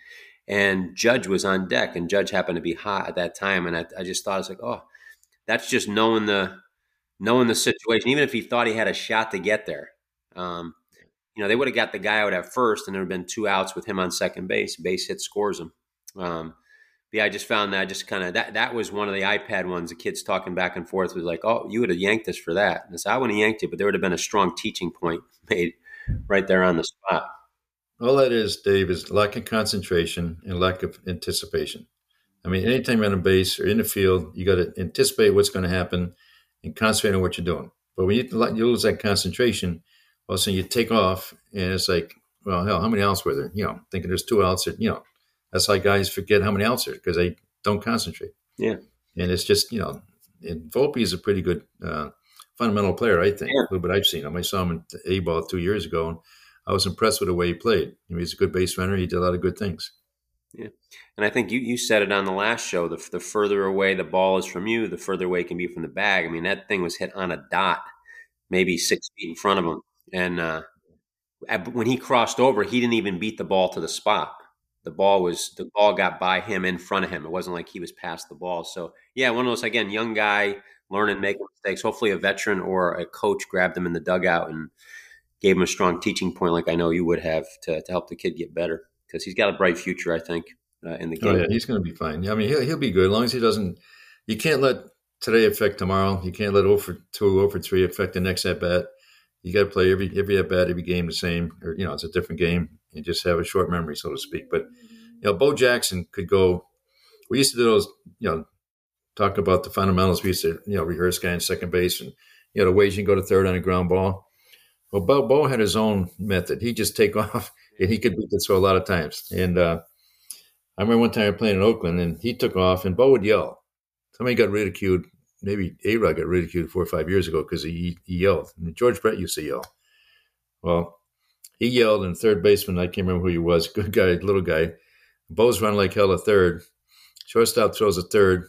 And Judge was on deck, and Judge happened to be hot at that time. And I, I just thought, it's like, oh, that's just knowing the knowing the situation. Even if he thought he had a shot to get there, um, you know, they would have got the guy out at first, and there would have been two outs with him on second base. Base hit scores him. Um, yeah, I just found that just kind of that that was one of the iPad ones. The kids talking back and forth was like, "Oh, you would have yanked us for that." And I said, "I wouldn't have yanked it, but there would have been a strong teaching point made right there on the spot." All that is, Dave, is lack of concentration and lack of anticipation. I mean, anytime you're on a base or in the field, you got to anticipate what's going to happen and concentrate on what you're doing. But when you, you lose that concentration, all of a sudden you take off, and it's like, well, hell, how many outs were there? You know, thinking there's two outs. Or, you know, that's why guys forget how many outs there because they don't concentrate. Yeah. And it's just, you know, and Volpe is a pretty good uh, fundamental player, I think. Yeah. A little bit I've seen him. I saw him in A ball two years ago, and I was impressed with the way he played. I mean, he's a good base runner. He did a lot of good things. Yeah. And I think you, you said it on the last show. The, the further away the ball is from you, the further away it can be from the bag. I mean, that thing was hit on a dot, maybe six feet in front of him. And uh, when he crossed over, he didn't even beat the ball to the spot. The ball was the ball got by him in front of him. It wasn't like he was past the ball. So yeah, one of those again, young guy learning, making mistakes. Hopefully, a veteran or a coach grabbed him in the dugout and gave him a strong teaching point, like I know you would have to, to help the kid get better because he's got a bright future. I think uh, in the game. Oh yeah, he's going to be fine. I mean, he'll he'll be good as long as he doesn't. You can't let today affect tomorrow. You can't let over two, over three affect the next at bat. You got to play every every at bat, every game the same, or you know, it's a different game. You just have a short memory, so to speak. But you know, Bo Jackson could go. We used to do those, you know, talk about the fundamentals. We used to, you know, rehearse guy in second base and you know the ways you can go to third on a ground ball. Well, Bo, Bo had his own method. He just take off, and he could beat the throw a lot of times. And uh, I remember one time I played in Oakland, and he took off, and Bo would yell. Somebody got ridiculed maybe A Rod got ridiculed four or five years ago because he, he yelled. George Brett used to yell. Well, he yelled, and third baseman, I can't remember who he was, good guy, little guy. Bo's run like hell a third. Shortstop throws a third,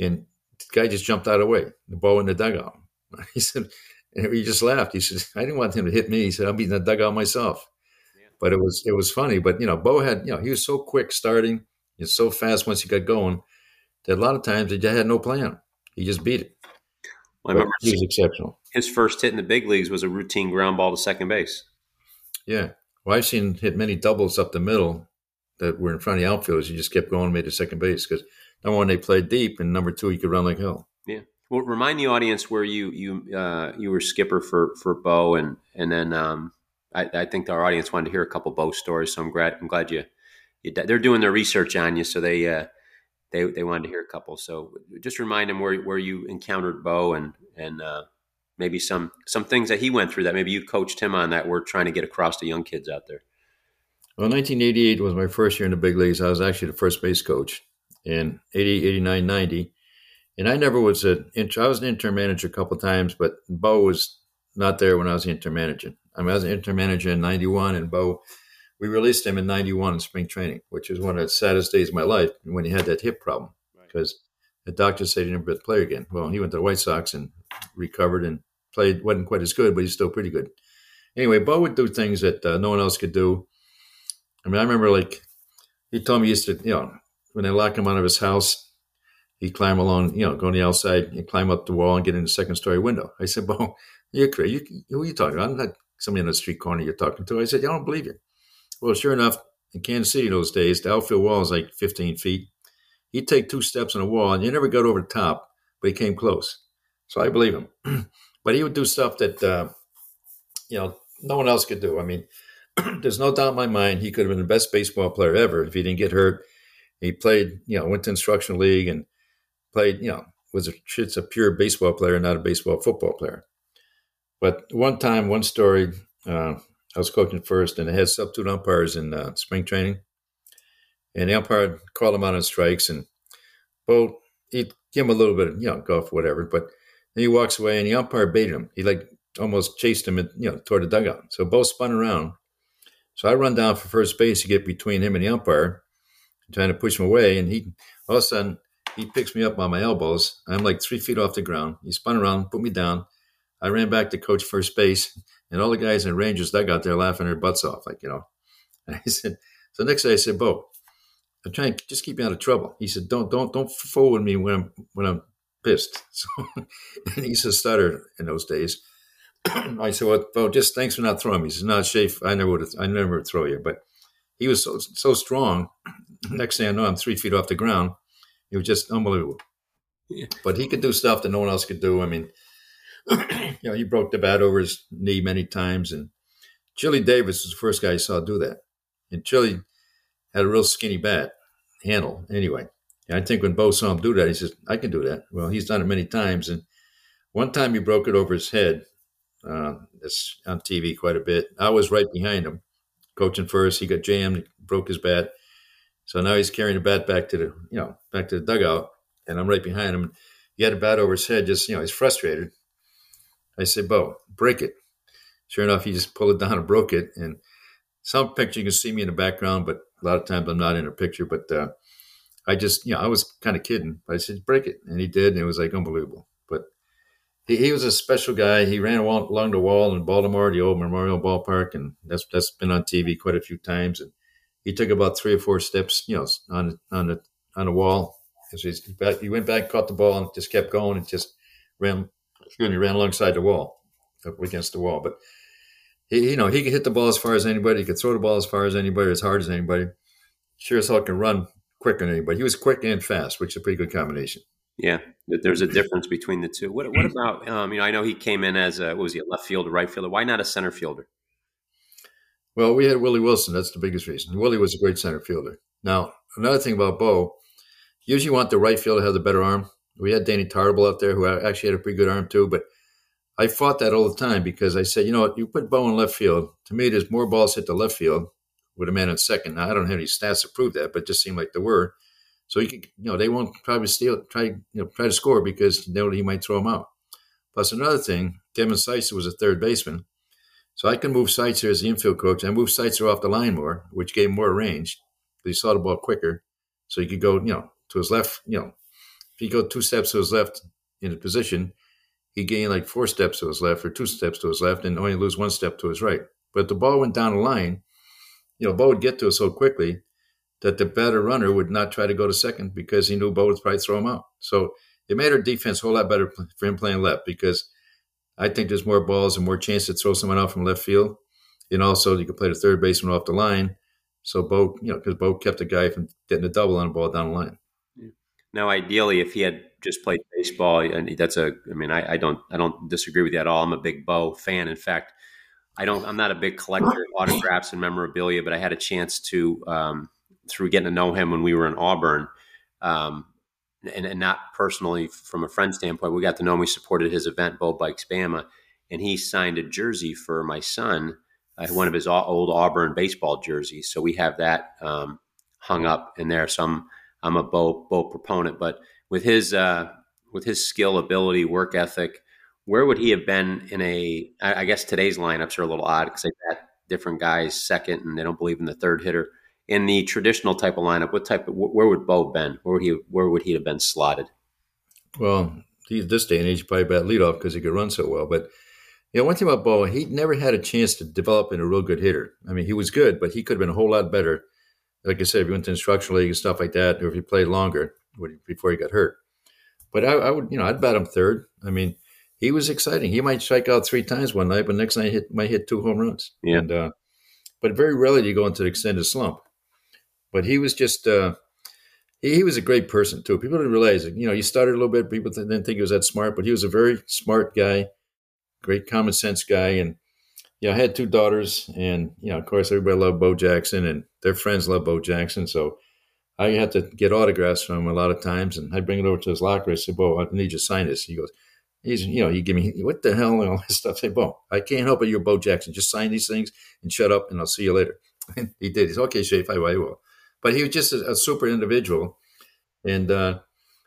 and the guy just jumped out of the way. The ball in the dugout. He said, and he just laughed. He said, I didn't want him to hit me. He said, I'll be in the dugout myself. Yeah. But it was it was funny. But you know, Bo had, you know, he was so quick starting and so fast once he got going that a lot of times he just had no plan. He just beat it. Well, I remember he was exceptional. His first hit in the big leagues was a routine ground ball to second base. Yeah. Well, I've seen hit many doubles up the middle that were in front of the outfielders. He just kept going made to second base because number one, they played deep, and number two, he could run like hell. Yeah. Well, remind the audience where you you uh, you were skipper for for Bo, and and then um, I, I, think our audience wanted to hear a couple Bo stories. So I'm glad I'm glad you, you they're doing their research on you, so they uh, they they wanted to hear a couple. So just remind them where where you encountered Bo and and uh, maybe some some things that he went through that maybe you coached him on that we're trying to get across to young kids out there. Well, 1988 was my first year in the big leagues. I was actually the first base coach in 80, 89, 90. And I never was an I was an interim manager a couple times, but Bo was not there when I was the interim manager. I mean, I was an interim manager in 91 and Bo we released him in 91 in spring training, which was one of the saddest days of my life when he had that hip problem because right. the doctor said he never be able to play again. Well, he went to the White Sox and recovered and played, wasn't quite as good, but he's still pretty good. Anyway, Bo would do things that uh, no one else could do. I mean, I remember like he told me he used to, you know, when they lock him out of his house, he'd climb along, you know, go on the outside and climb up the wall and get in the second story window. I said, Bo, you're crazy. You, who are you talking about? I'm not somebody on the street corner you're talking to. I said, I don't believe you. Well, sure enough, in Kansas City those days, the outfield wall is like 15 feet. He'd take two steps on the wall, and you never got over the top, but he came close. So I believe him. but he would do stuff that, uh, you know, no one else could do. I mean, there's no doubt in my mind he could have been the best baseball player ever if he didn't get hurt. He played, you know, went to instructional league and played, you know, was a, it's a pure baseball player, not a baseball football player. But one time, one story, uh, I was coaching first, and I had substitute umpires in uh, spring training. And the umpire called him out on strikes, and Bo, he give him a little bit of, you know, golf, whatever. But he walks away, and the umpire baited him. He like almost chased him, you know, toward the dugout. So Bo spun around. So I run down for first base to get between him and the umpire, trying to push him away. And he, all of a sudden, he picks me up on my elbows. I'm like three feet off the ground. He spun around, put me down. I ran back to coach first base, and all the guys in Rangers dugout there laughing their butts off, like you know. And I said, so next day I said, Bo, I'm trying to just keep you out of trouble. He said, don't don't don't forward me when I'm when I'm pissed. So, and he's a stutter in those days. I said, "Well, just thanks for not throwing me." He said, "No, Shafe, I never would. I never would throw you." But he was so so strong. Next thing I know, I'm three feet off the ground. It was just unbelievable. Yeah. But he could do stuff that no one else could do. I mean, you know, he broke the bat over his knee many times, and Chili Davis was the first guy I saw do that. And Chili had a real skinny bat handle. Anyway, I think when Bo saw him do that, he says, "I can do that." Well, he's done it many times, and one time he broke it over his head uh, it's on TV quite a bit. I was right behind him, coaching first. He got jammed, broke his bat. So now he's carrying the bat back to the, you know, back to the dugout, and I'm right behind him. He had a bat over his head, just, you know, he's frustrated. I said, Bo, break it. Sure enough, he just pulled it down and broke it. And some picture you can see me in the background, but a lot of times I'm not in a picture. But uh, I just, you know, I was kind of kidding. But I said, break it. And he did. And it was like unbelievable he, he was a special guy. He ran along the wall in Baltimore, the old Memorial Ballpark, and that's that's been on TV quite a few times. And he took about three or four steps, you know, on on the on the wall. So he's back, He went back, caught the ball, and just kept going, and just ran. Excuse me, ran alongside the wall, up against the wall. But he, you know, he could hit the ball as far as anybody. He could throw the ball as far as anybody, as hard as anybody. Sure as hell can run quicker than anybody. He was quick and fast, which is a pretty good combination. Yeah, there's a difference between the two. What, what about um, you know? I know he came in as a what was he a left fielder, right fielder? Why not a center fielder? Well, we had Willie Wilson. That's the biggest reason. Willie was a great center fielder. Now, another thing about Bo, usually want the right fielder to have the better arm. We had Danny Tartabull out there who actually had a pretty good arm too, but I fought that all the time because I said, you know what, you put Bo in left field. To me, there's more balls hit the left field with a man in second. Now, I don't have any stats to prove that, but just seemed like there were. So you can, you know, they won't probably steal, try, you know, try to score because they know he might throw them out. Plus another thing, Kevin Seitzer was a third baseman, so I can move Seitzer as the infield coach. I move Seitzer off the line more, which gave him more range. He saw the ball quicker, so he could go, you know, to his left. You know, if he go two steps to his left in a position, he gained like four steps to his left or two steps to his left, and only lose one step to his right. But the ball went down the line. You know, Bo would get to it so quickly that the better runner would not try to go to second because he knew Bo would probably throw him out. So it made our defense a whole lot better for him playing left because I think there's more balls and more chance to throw someone out from left field. And also, you could play the third baseman off the line. So Bo, you know, because Bo kept the guy from getting a double on a ball down the line. Now, ideally, if he had just played baseball, and that's a, I mean, I, I don't, I don't disagree with you at all. I'm a big Bo fan. In fact, I don't, I'm not a big collector of autographs and memorabilia, but I had a chance to um, through getting to know him when we were in Auburn, um, and, and, not personally from a friend standpoint, we got to know him. We supported his event, Bo Bikes Bama, and he signed a jersey for my son, uh, one of his old Auburn baseball jerseys. So we have that um, hung up in there. So I'm I'm a Bo Bo proponent, but with his uh, with his skill, ability, work ethic, where would he have been in a? I guess today's lineups are a little odd because they've got different guys second, and they don't believe in the third hitter in the traditional type of lineup, what type of where would Bo been? Where would he where would he have been slotted? Well, he's this day and age probably bat leadoff because he could run so well. But you know, one thing about Bo, he never had a chance to develop into a real good hitter. I mean, he was good, but he could have been a whole lot better. Like I said, if he went to instructional league and stuff like that, or if he played longer before he got hurt. But I, I would, you know, I'd bat him third. I mean, he was exciting. He might strike out three times one night, but next night hit might hit two home runs. Yeah. And, uh, but very rarely do you go into the extended slump. But he was just uh, he, he, was a great person too. People didn't realize it. You know, he started a little bit. People didn't think he was that smart, but he was a very smart guy, great common sense guy. And you know, I had two daughters, and you know, of course, everybody loved Bo Jackson, and their friends loved Bo Jackson. So I had to get autographs from him a lot of times, and I'd bring it over to his locker. I said, "Bo, I need you to sign this." He goes. He's, you know, he give me what the hell and all this stuff. I say, Bo, I can't help it. You're Bo Jackson. Just sign these things and shut up, and I'll see you later. And he did. He's okay, Shafe. I will but he was just a, a super individual. And uh,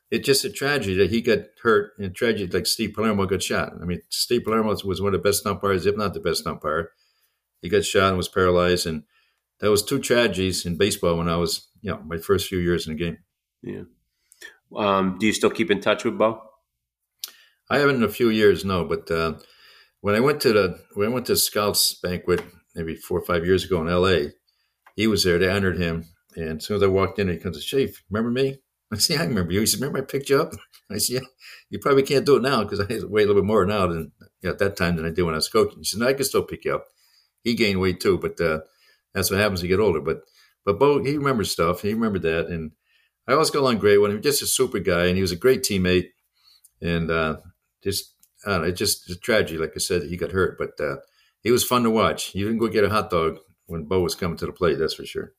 it's just a tragedy that he got hurt and tragedy like Steve Palermo got shot. I mean, Steve Palermo was one of the best umpires, if not the best umpire. He got shot and was paralyzed, and that was two tragedies in baseball when I was, you know, my first few years in the game. Yeah. Um, do you still keep in touch with Bo? I haven't in a few years, no. But uh, when I went to the when I went to Scouts banquet maybe four or five years ago in L.A., he was there. They honored him, and as soon as I walked in, he comes, "Chief, remember me?" I said, I remember you." He said, "Remember I picked you up?" I said, "Yeah, you probably can't do it now because I weigh a little bit more now than at that time than I did when I was coaching." He said, "No, I can still pick you up." He gained weight too, but uh, that's what happens you get older. But but Bo, he remembers stuff. He remembered that, and I always got along great with him. Just a super guy, and he was a great teammate. And uh, just I don't know, it just it's a tragedy. Like I said, he got hurt, but uh, he was fun to watch. You didn't go get a hot dog when Bo was coming to the plate. That's for sure.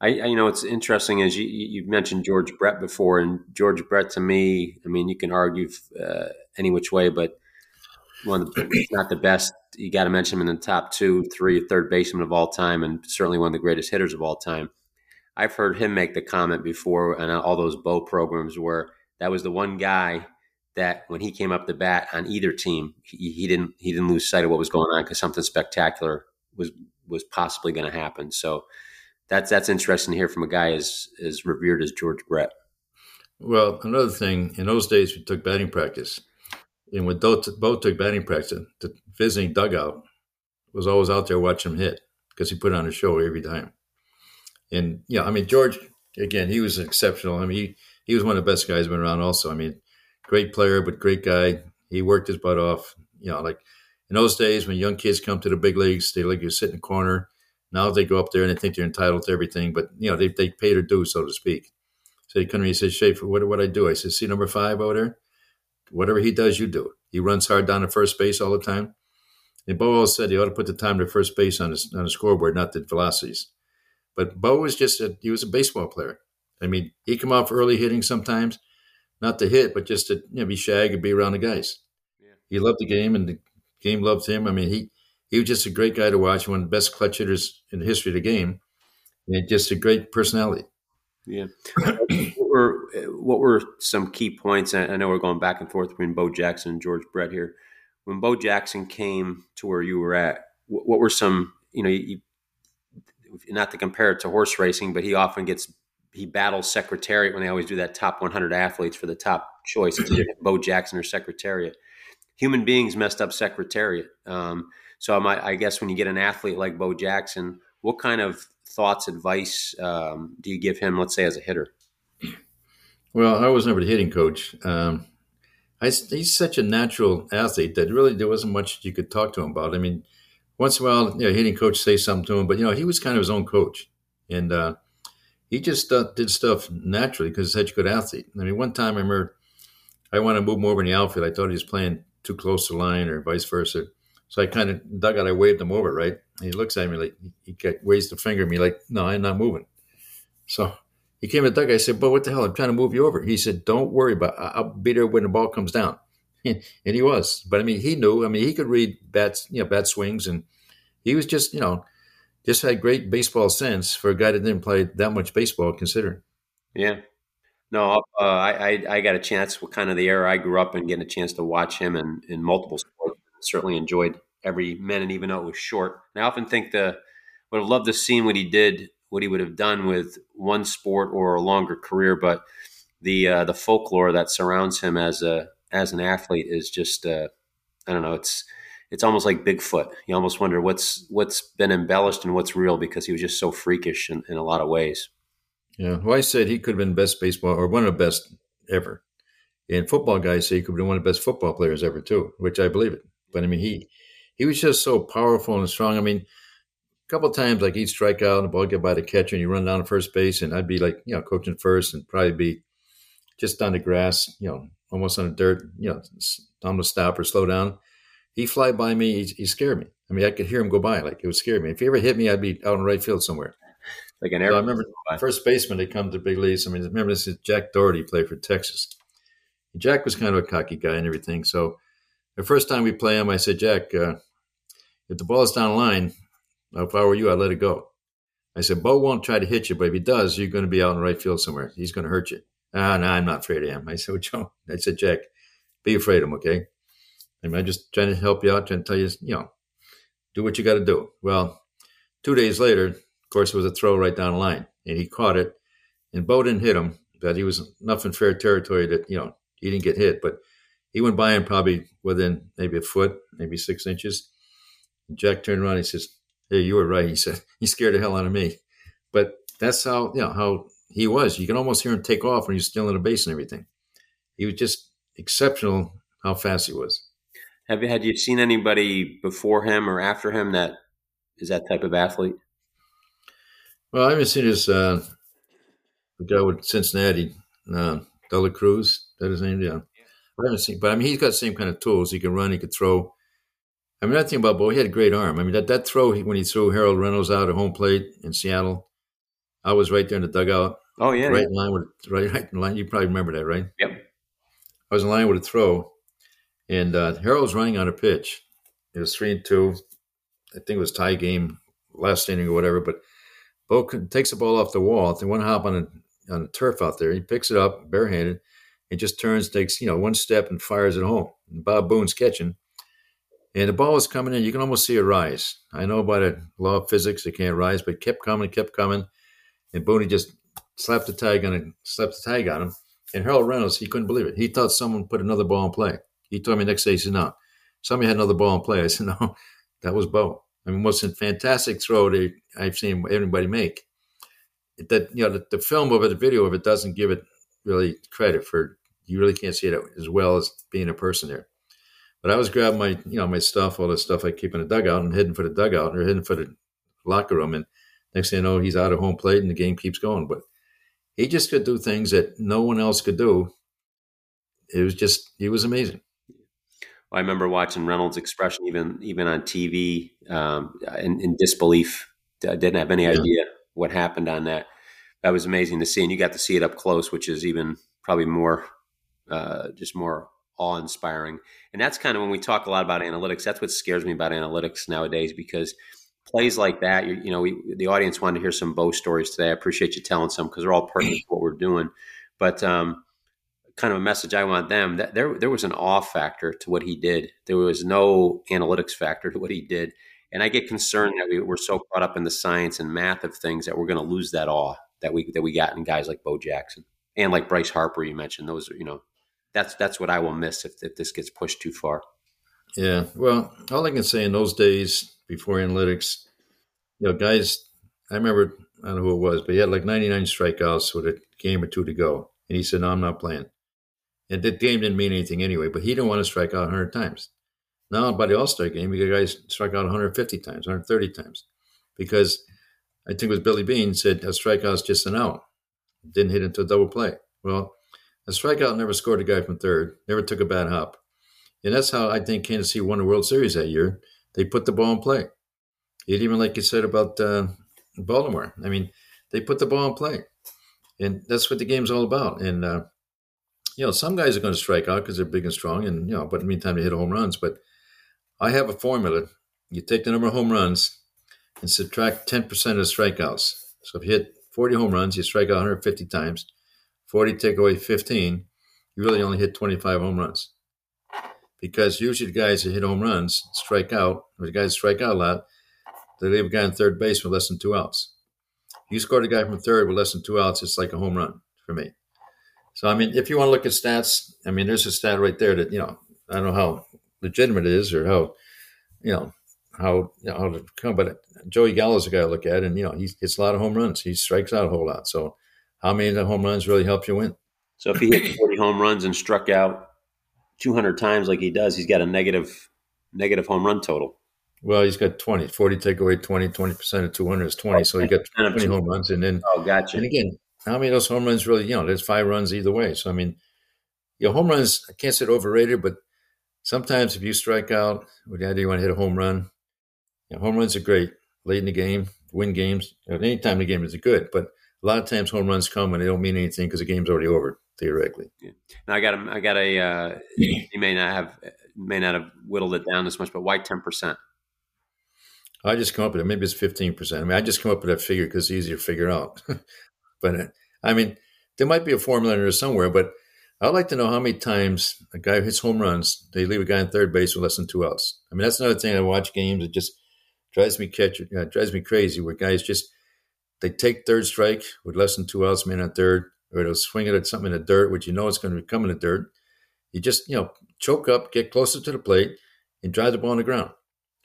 I, I you know it's interesting as you you mentioned George Brett before, and George Brett to me, I mean, you can argue uh, any which way, but one of the, not the best. You got to mention him in the top two, three, third baseman of all time, and certainly one of the greatest hitters of all time. I've heard him make the comment before on all those Bo programs where that was the one guy that when he came up the bat on either team, he, he didn't he didn't lose sight of what was going on because something spectacular was was possibly going to happen. So that's that's interesting to hear from a guy as as revered as George Brett. Well, another thing in those days we took batting practice, and when Bo, Bo took batting practice, the visiting dugout was always out there watching him hit because he put on a show every time. And yeah, I mean George again, he was exceptional. I mean, he, he was one of the best guys been around. Also, I mean, great player, but great guy. He worked his butt off. You know, like in those days when young kids come to the big leagues, they like you sit in the corner. Now they go up there and they think they're entitled to everything, but you know they they pay their dues, so to speak. So he come to me and said, Schaefer, what what I do? I said, see number five over there. Whatever he does, you do it. He runs hard down to first base all the time. And Bo always said he ought to put the time to first base on his on the scoreboard, not the velocities. But Bo was just a he was a baseball player. I mean, he come off early hitting sometimes, not to hit, but just to you know, be shag and be around the guys. Yeah. He loved the game, and the game loved him. I mean, he he was just a great guy to watch. One of the best clutch hitters in the history of the game, and just a great personality. Yeah. what, were, what were some key points? I know we're going back and forth between Bo Jackson and George Brett here. When Bo Jackson came to where you were at, what, what were some, you know, you, not to compare it to horse racing, but he often gets he battles Secretariat when they always do that top 100 athletes for the top choice. Bo Jackson or Secretariat. Human beings messed up Secretariat. Um, so I, I, guess when you get an athlete like Bo Jackson, what kind of thoughts, advice um, do you give him? Let's say as a hitter. Well, I was never the hitting coach. Um, I, he's such a natural athlete that really there wasn't much you could talk to him about. I mean, once in a while, you know, hitting coach say something to him, but you know, he was kind of his own coach, and uh, he just uh, did stuff naturally because he's such a good athlete. I mean, one time I remember I wanted to move over in the outfield. I thought he was playing too close to the line or vice versa. So I kind of dug out, I waved him over, right? And he looks at me like, he waves the finger at me like, no, I'm not moving. So he came to the dugout. I said, but what the hell? I'm trying to move you over. He said, don't worry about it. I'll be there when the ball comes down. and he was. But I mean, he knew. I mean, he could read bats, you know, bat swings. And he was just, you know, just had great baseball sense for a guy that didn't play that much baseball, considering. Yeah. No, uh, I, I got a chance. What kind of the era I grew up in, getting a chance to watch him in, in multiple sports. Certainly enjoyed every minute, even though it was short. And I often think the would have loved to seen what he did, what he would have done with one sport or a longer career. But the uh, the folklore that surrounds him as a as an athlete is just uh, I don't know. It's it's almost like Bigfoot. You almost wonder what's what's been embellished and what's real because he was just so freakish in, in a lot of ways. Yeah, well, I said he could have been best baseball or one of the best ever. And football guys say he could have been one of the best football players ever too, which I believe it. But I mean, he he was just so powerful and strong. I mean, a couple times like he'd strike out and the ball get by the catcher and you run down to first base and I'd be like, you know, coaching first and probably be just on the grass, you know, almost on the dirt, you know, time to stop or slow down he fly by me. He, he, scared me. I mean, I could hear him go by. Like it would scare me. If he ever hit me, I'd be out in right field somewhere. Like an air. So I remember first baseman. They come to big leagues. I mean, remember this is Jack Daugherty played for Texas. Jack was kind of a cocky guy and everything. So the first time we play him, I said, Jack, uh, if the ball is down the line, if I were you, I'd let it go. I said, Bo won't try to hit you, but if he does, you're going to be out in right field somewhere. He's going to hurt you. Ah, no, I'm not afraid of him. I said, well, Joe, I said, Jack, be afraid of him, okay? I mean, I'm just trying to help you out, trying to tell you, you know, do what you got to do. Well, two days later, of course, it was a throw right down the line, and he caught it, and Bo didn't hit him, but he was enough in fair territory that, you know, he didn't get hit, but he went by him probably within maybe a foot, maybe six inches. And Jack turned around, and he says, Hey, you were right. He said, He scared the hell out of me. But that's how, you know, how he was. You can almost hear him take off when he's still in the base and everything. He was just exceptional how fast he was. Have you had you seen anybody before him or after him that is that type of athlete? Well, I haven't seen his uh, the guy with Cincinnati, uh, De La Cruz. That his name? Yeah. I haven't seen, but I mean, he's got the same kind of tools. He can run, he could throw. I mean, that thing about Bo, he had a great arm. I mean, that, that throw when he threw Harold Reynolds out at home plate in Seattle, I was right there in the dugout. Oh yeah, right yeah. in line with right, right in line. You probably remember that, right? Yep. I was in line with a throw, and uh, Harold's running on a pitch. It was three and two. I think it was tie game, last inning or whatever. But Bo takes the ball off the wall. They want to hop on a, on the turf out there. He picks it up barehanded. He just turns, takes you know one step, and fires it home. And Bob Boone's catching, and the ball was coming in. You can almost see it rise. I know about a law of physics; it can't rise, but it kept coming, kept coming, and Boone just slapped the tag on it, slapped the tag on him. And Harold Reynolds, he couldn't believe it. He thought someone put another ball in play. He told me next day, he said, "No, somebody had another ball in play." I said, "No, that was Bo." I mean, most fantastic throw that I've seen anybody make. That you know, the, the film of it, the video of it, doesn't give it really credit for. You really can't see it as well as being a person there. But I was grabbing my, you know, my stuff, all the stuff I keep in the dugout, and heading for the dugout or heading for the locker room. And next thing you know, he's out of home plate, and the game keeps going. But he just could do things that no one else could do. It was just, he was amazing. I remember watching Reynolds' expression even even on TV um, in, in, disbelief. I didn't have any yeah. idea what happened on that. That was amazing to see, and you got to see it up close, which is even probably more, uh, just more awe inspiring. And that's kind of when we talk a lot about analytics. That's what scares me about analytics nowadays because plays like that, you, you know, we, the audience wanted to hear some Bo stories today. I appreciate you telling some because they're all pertinent to what we're doing. But um, kind of a message I want them that there there was an awe factor to what he did. There was no analytics factor to what he did. And I get concerned that we, we're so caught up in the science and math of things that we're going to lose that awe that we that we got in guys like Bo Jackson and like Bryce Harper. You mentioned those. You know, that's that's what I will miss if, if this gets pushed too far. Yeah. Well, all I can say in those days before analytics, you know, guys. I remember I don't know who it was, but he had like 99 strikeouts with a game or two to go, and he said, "No, I'm not playing." And the game didn't mean anything anyway, but he didn't want to strike out 100 times. Now, by the All Star game, you guys strike out 150 times, 130 times, because I think it was Billy Beane said a strikeout's just an out. Didn't hit into a double play. Well, a strikeout never scored a guy from third, never took a bad hop. And that's how I think Kansas City won the World Series that year. They put the ball in play. It even like you said about uh, Baltimore. I mean, they put the ball in play. And that's what the game's all about. And uh, you know, some guys are going to strike out because they're big and strong, and you know, but in the meantime, they hit home runs. But I have a formula. You take the number of home runs and subtract 10% of the strikeouts. So if you hit 40 home runs, you strike out 150 times. 40 take away 15, you really only hit 25 home runs. Because usually the guys that hit home runs strike out, or the guys strike out a lot, they leave a guy in third base with less than two outs. You scored a guy from third with less than two outs, it's like a home run for me. So, I mean, if you want to look at stats, I mean, there's a stat right there that, you know, I don't know how legitimate it is or how, you know, how, you know, how to come, but Joey Gallo's a guy to look at, and, you know, he hits a lot of home runs. He strikes out a whole lot. So, how many of the home runs really help you win? So, if he hit 40 home runs and struck out 200 times like he does, he's got a negative, negative home run total. Well, he's got 20, 40 take away 20, 20% of 200 is 20. So he got 20 home runs. And then, oh, gotcha. And again, how many of those home runs really, you know, there's five runs either way. So, I mean, your know, home runs, I can't say it overrated, but sometimes if you strike out, with the idea you want to hit a home run, you know, home runs are great late in the game, win games. At any time in the game is good, but a lot of times home runs come and they don't mean anything because the game's already over theoretically. Yeah. Now I got a, I got a, uh, you may not have, may not have whittled it down this much, but why 10%? I just come up with it. Maybe it's 15%. I mean, I just come up with that figure because it's easier to figure out. But I mean, there might be a formula in there somewhere, but I'd like to know how many times a guy hits home runs, they leave a guy in third base with less than two outs. I mean, that's another thing I watch games. It just drives me catch, uh, drives me crazy where guys just they take third strike with less than two outs, man on third, or they'll swing it at something in the dirt, which you know it's going to come in the dirt. You just you know choke up, get closer to the plate, and drive the ball on the ground.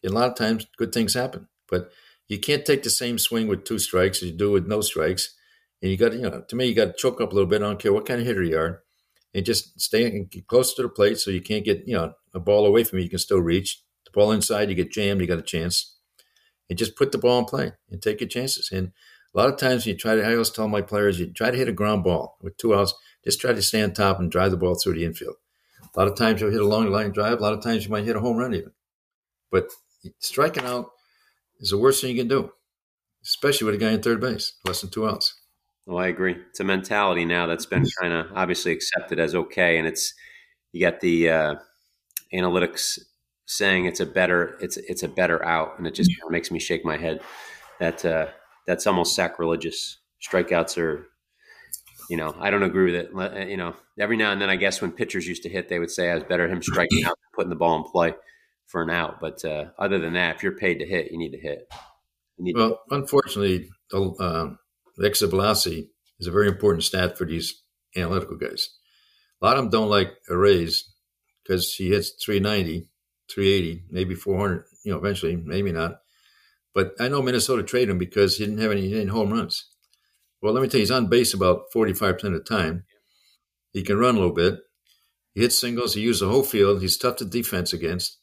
And a lot of times, good things happen, but you can't take the same swing with two strikes as you do with no strikes. And you got to, you know, to me, you got to choke up a little bit. I don't care what kind of hitter you are, and just stay close to the plate so you can't get, you know, a ball away from you. You can still reach the ball inside. You get jammed, you got a chance, and just put the ball in play and take your chances. And a lot of times, you try to. I always tell my players, you try to hit a ground ball with two outs. Just try to stay on top and drive the ball through the infield. A lot of times you'll hit a long line drive. A lot of times you might hit a home run even. But striking out is the worst thing you can do, especially with a guy in third base, less than two outs. Well, I agree. It's a mentality now that's been kind of obviously accepted as okay, and it's you got the uh, analytics saying it's a better it's it's a better out, and it just kind of makes me shake my head. That uh, that's almost sacrilegious. Strikeouts are, you know, I don't agree with it. You know, every now and then, I guess when pitchers used to hit, they would say I was better him striking out than putting the ball in play for an out. But uh, other than that, if you're paid to hit, you need to hit. Need well, to- unfortunately, uh, exit velocity is a very important stat for these analytical guys. A lot of them don't like Arraez because he hits 390, 380, maybe 400, you know, eventually, maybe not. But I know Minnesota traded him because he didn't have any, any home runs. Well, let me tell you, he's on base about 45% of the time. He can run a little bit. He hits singles. He uses the whole field. He's tough to defense against.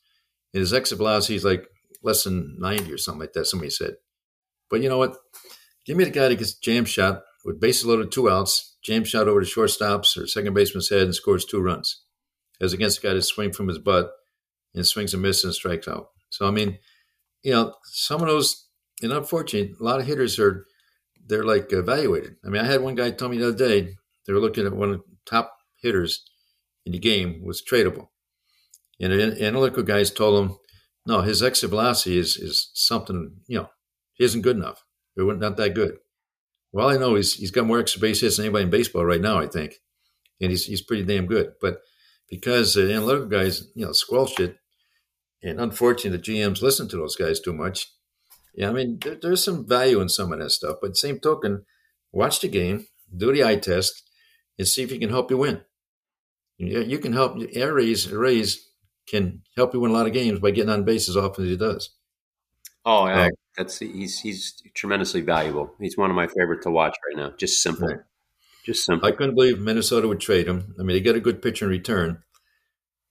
And his exit velocity is like less than 90 or something like that, somebody said. But you know what? Give me the guy that gets jam shot with bases loaded, two outs, jam shot over the shortstop's or second baseman's head and scores two runs, as against the guy that swings from his butt and swings and misses and strikes out. So, I mean, you know, some of those, and unfortunately, a lot of hitters are, they're like evaluated. I mean, I had one guy tell me the other day, they were looking at one of the top hitters in the game was tradable. And the analytical guys told him, no, his exit velocity is, is something, you know, he isn't good enough. It was not that good. Well, I know he's, he's got more extra base hits than anybody in baseball right now, I think. And he's, he's pretty damn good. But because the analytical guys, you know, squelch it, and unfortunately, the GMs listen to those guys too much. Yeah, I mean, there, there's some value in some of that stuff. But same token, watch the game, do the eye test, and see if he can help you win. You, you can help Arraez, Arraez can help you win a lot of games by getting on base as often as he does. Oh, yeah, that's he's he's tremendously valuable. He's one of my favorite to watch right now. Just simple, right. just simple. I couldn't believe Minnesota would trade him. I mean, they get a good pitcher in return,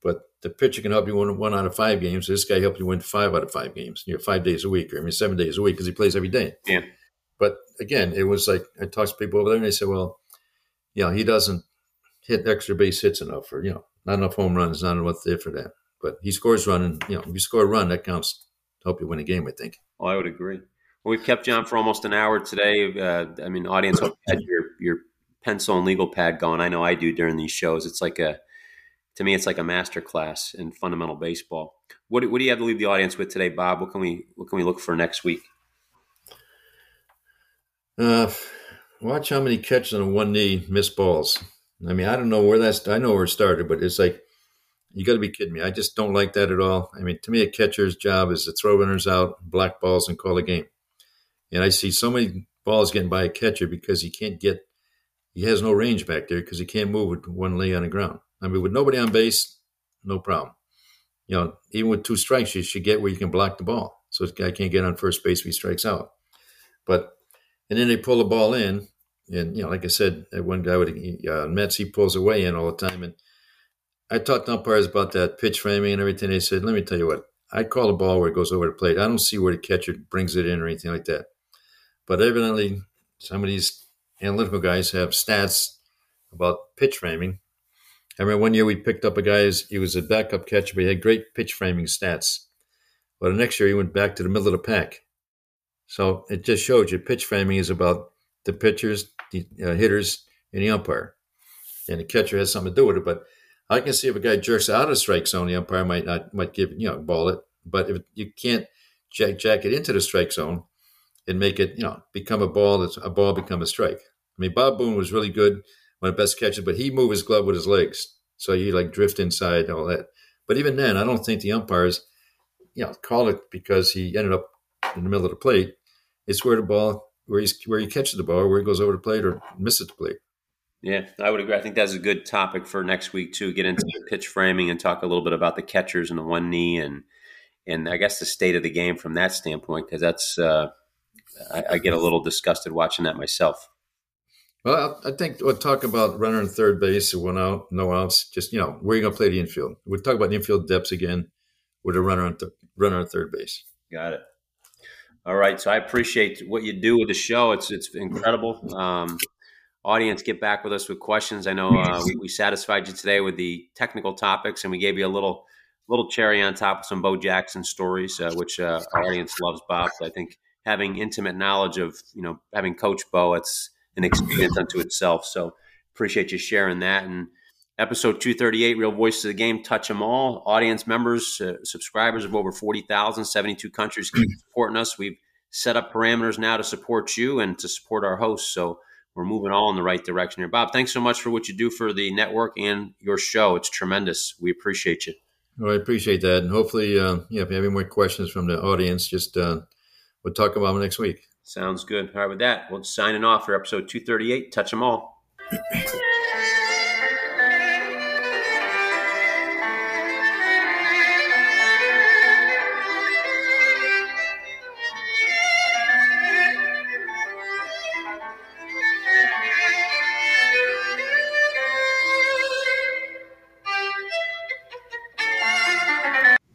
but the pitcher can help you win one out of five games. This guy helped you win five out of five games. You know, five days a week, or I mean, seven days a week because he plays every day. Yeah. But again, it was like I talked to people over there, and they said, "Well, you know, he doesn't hit extra base hits enough, or you know, not enough home runs, not enough there for that." But he scores run, and you know, if you score a run, that counts help you win a game. I think. Oh, I would agree. Well, we've kept you on for almost an hour today. Uh, I mean, audience, hope you had your your pencil and legal pad going. I know I do during these shows. It's like a to me, it's like a master class in fundamental baseball. What, what do you have to leave the audience with today, Bob? What can we what can we look for next week? Uh, watch how many catches on one knee miss balls. I mean, I don't know where that's. I know where it started, but it's like you got to be kidding me. I just don't like that at all. I mean, to me, a catcher's job is to throw runners out, black balls, and call a game. And I see so many balls getting by a catcher because he can't get, he has no range back there because he can't move with one leg on the ground. I mean, with nobody on base, no problem. You know, even with two strikes, you should get where you can block the ball. So this guy can't get on first base if he strikes out. But, and then they pull the ball in. And, you know, like I said, that one guy with uh, Mets, he pulls away in all the time. And I talked to umpires about that pitch framing and everything. They said, let me tell you what, I call a ball where it goes over the plate. I don't see where the catcher brings it in or anything like that. But evidently, some of these analytical guys have stats about pitch framing. I remember one year we picked up a guy, he was a backup catcher, but he had great pitch framing stats. But the next year he went back to the middle of the pack. So it just shows you pitch framing is about the pitchers, the uh, hitters, and the umpire. And the catcher has something to do with it. But I can see if a guy jerks out of strike zone, the umpire might not might give you know ball it, but if you can't jack jack it into the strike zone and make it you know become a ball, that's a ball become a strike. I mean, Bob Boone was really good one of the best catches, but he moved his glove with his legs. So he like drift inside, and all that. But even then, I don't think the umpires, you know, call it because he ended up in the middle of the plate. It's where the ball, where he's where he catches the ball, where he goes over the plate or misses the plate. Yeah, I would agree. I think that's a good topic for next week too. Get into pitch framing and talk a little bit about the catchers and the one knee and and I guess the state of the game from that standpoint because that's uh, I, I, get a little disgusted watching that myself. Well, I think we'll talk about runner in third base, one out, no outs. Just you know, where you going to play the infield? We'll talk about the infield depths again with a runner on th- runner on third base. Got it. All right, so I appreciate what you do with the show. It's it's incredible. Um, audience get back with us with questions. I know uh, we, we, satisfied you today with the technical topics, and we gave you a little little cherry on top of some Bo Jackson stories, uh, which uh, our audience loves. Bob, I think having intimate knowledge of you know having Coach Bo, it's an experience unto itself. So appreciate you sharing that. And episode 238, Real Voices of the Game, touch them all. Audience members, uh, subscribers of over 40,000, 72 countries keep supporting us. We've set up parameters now to support you and to support our hosts. So we're moving all in the right direction here. Bob, thanks so much for what you do for the network and your show. It's tremendous. We appreciate you. Well, I appreciate that. And hopefully, uh, yeah, if you have any more questions from the audience, just uh, we'll talk about them next week. Sounds good. All right, with that, we'll signing off for episode 238. Touch them all.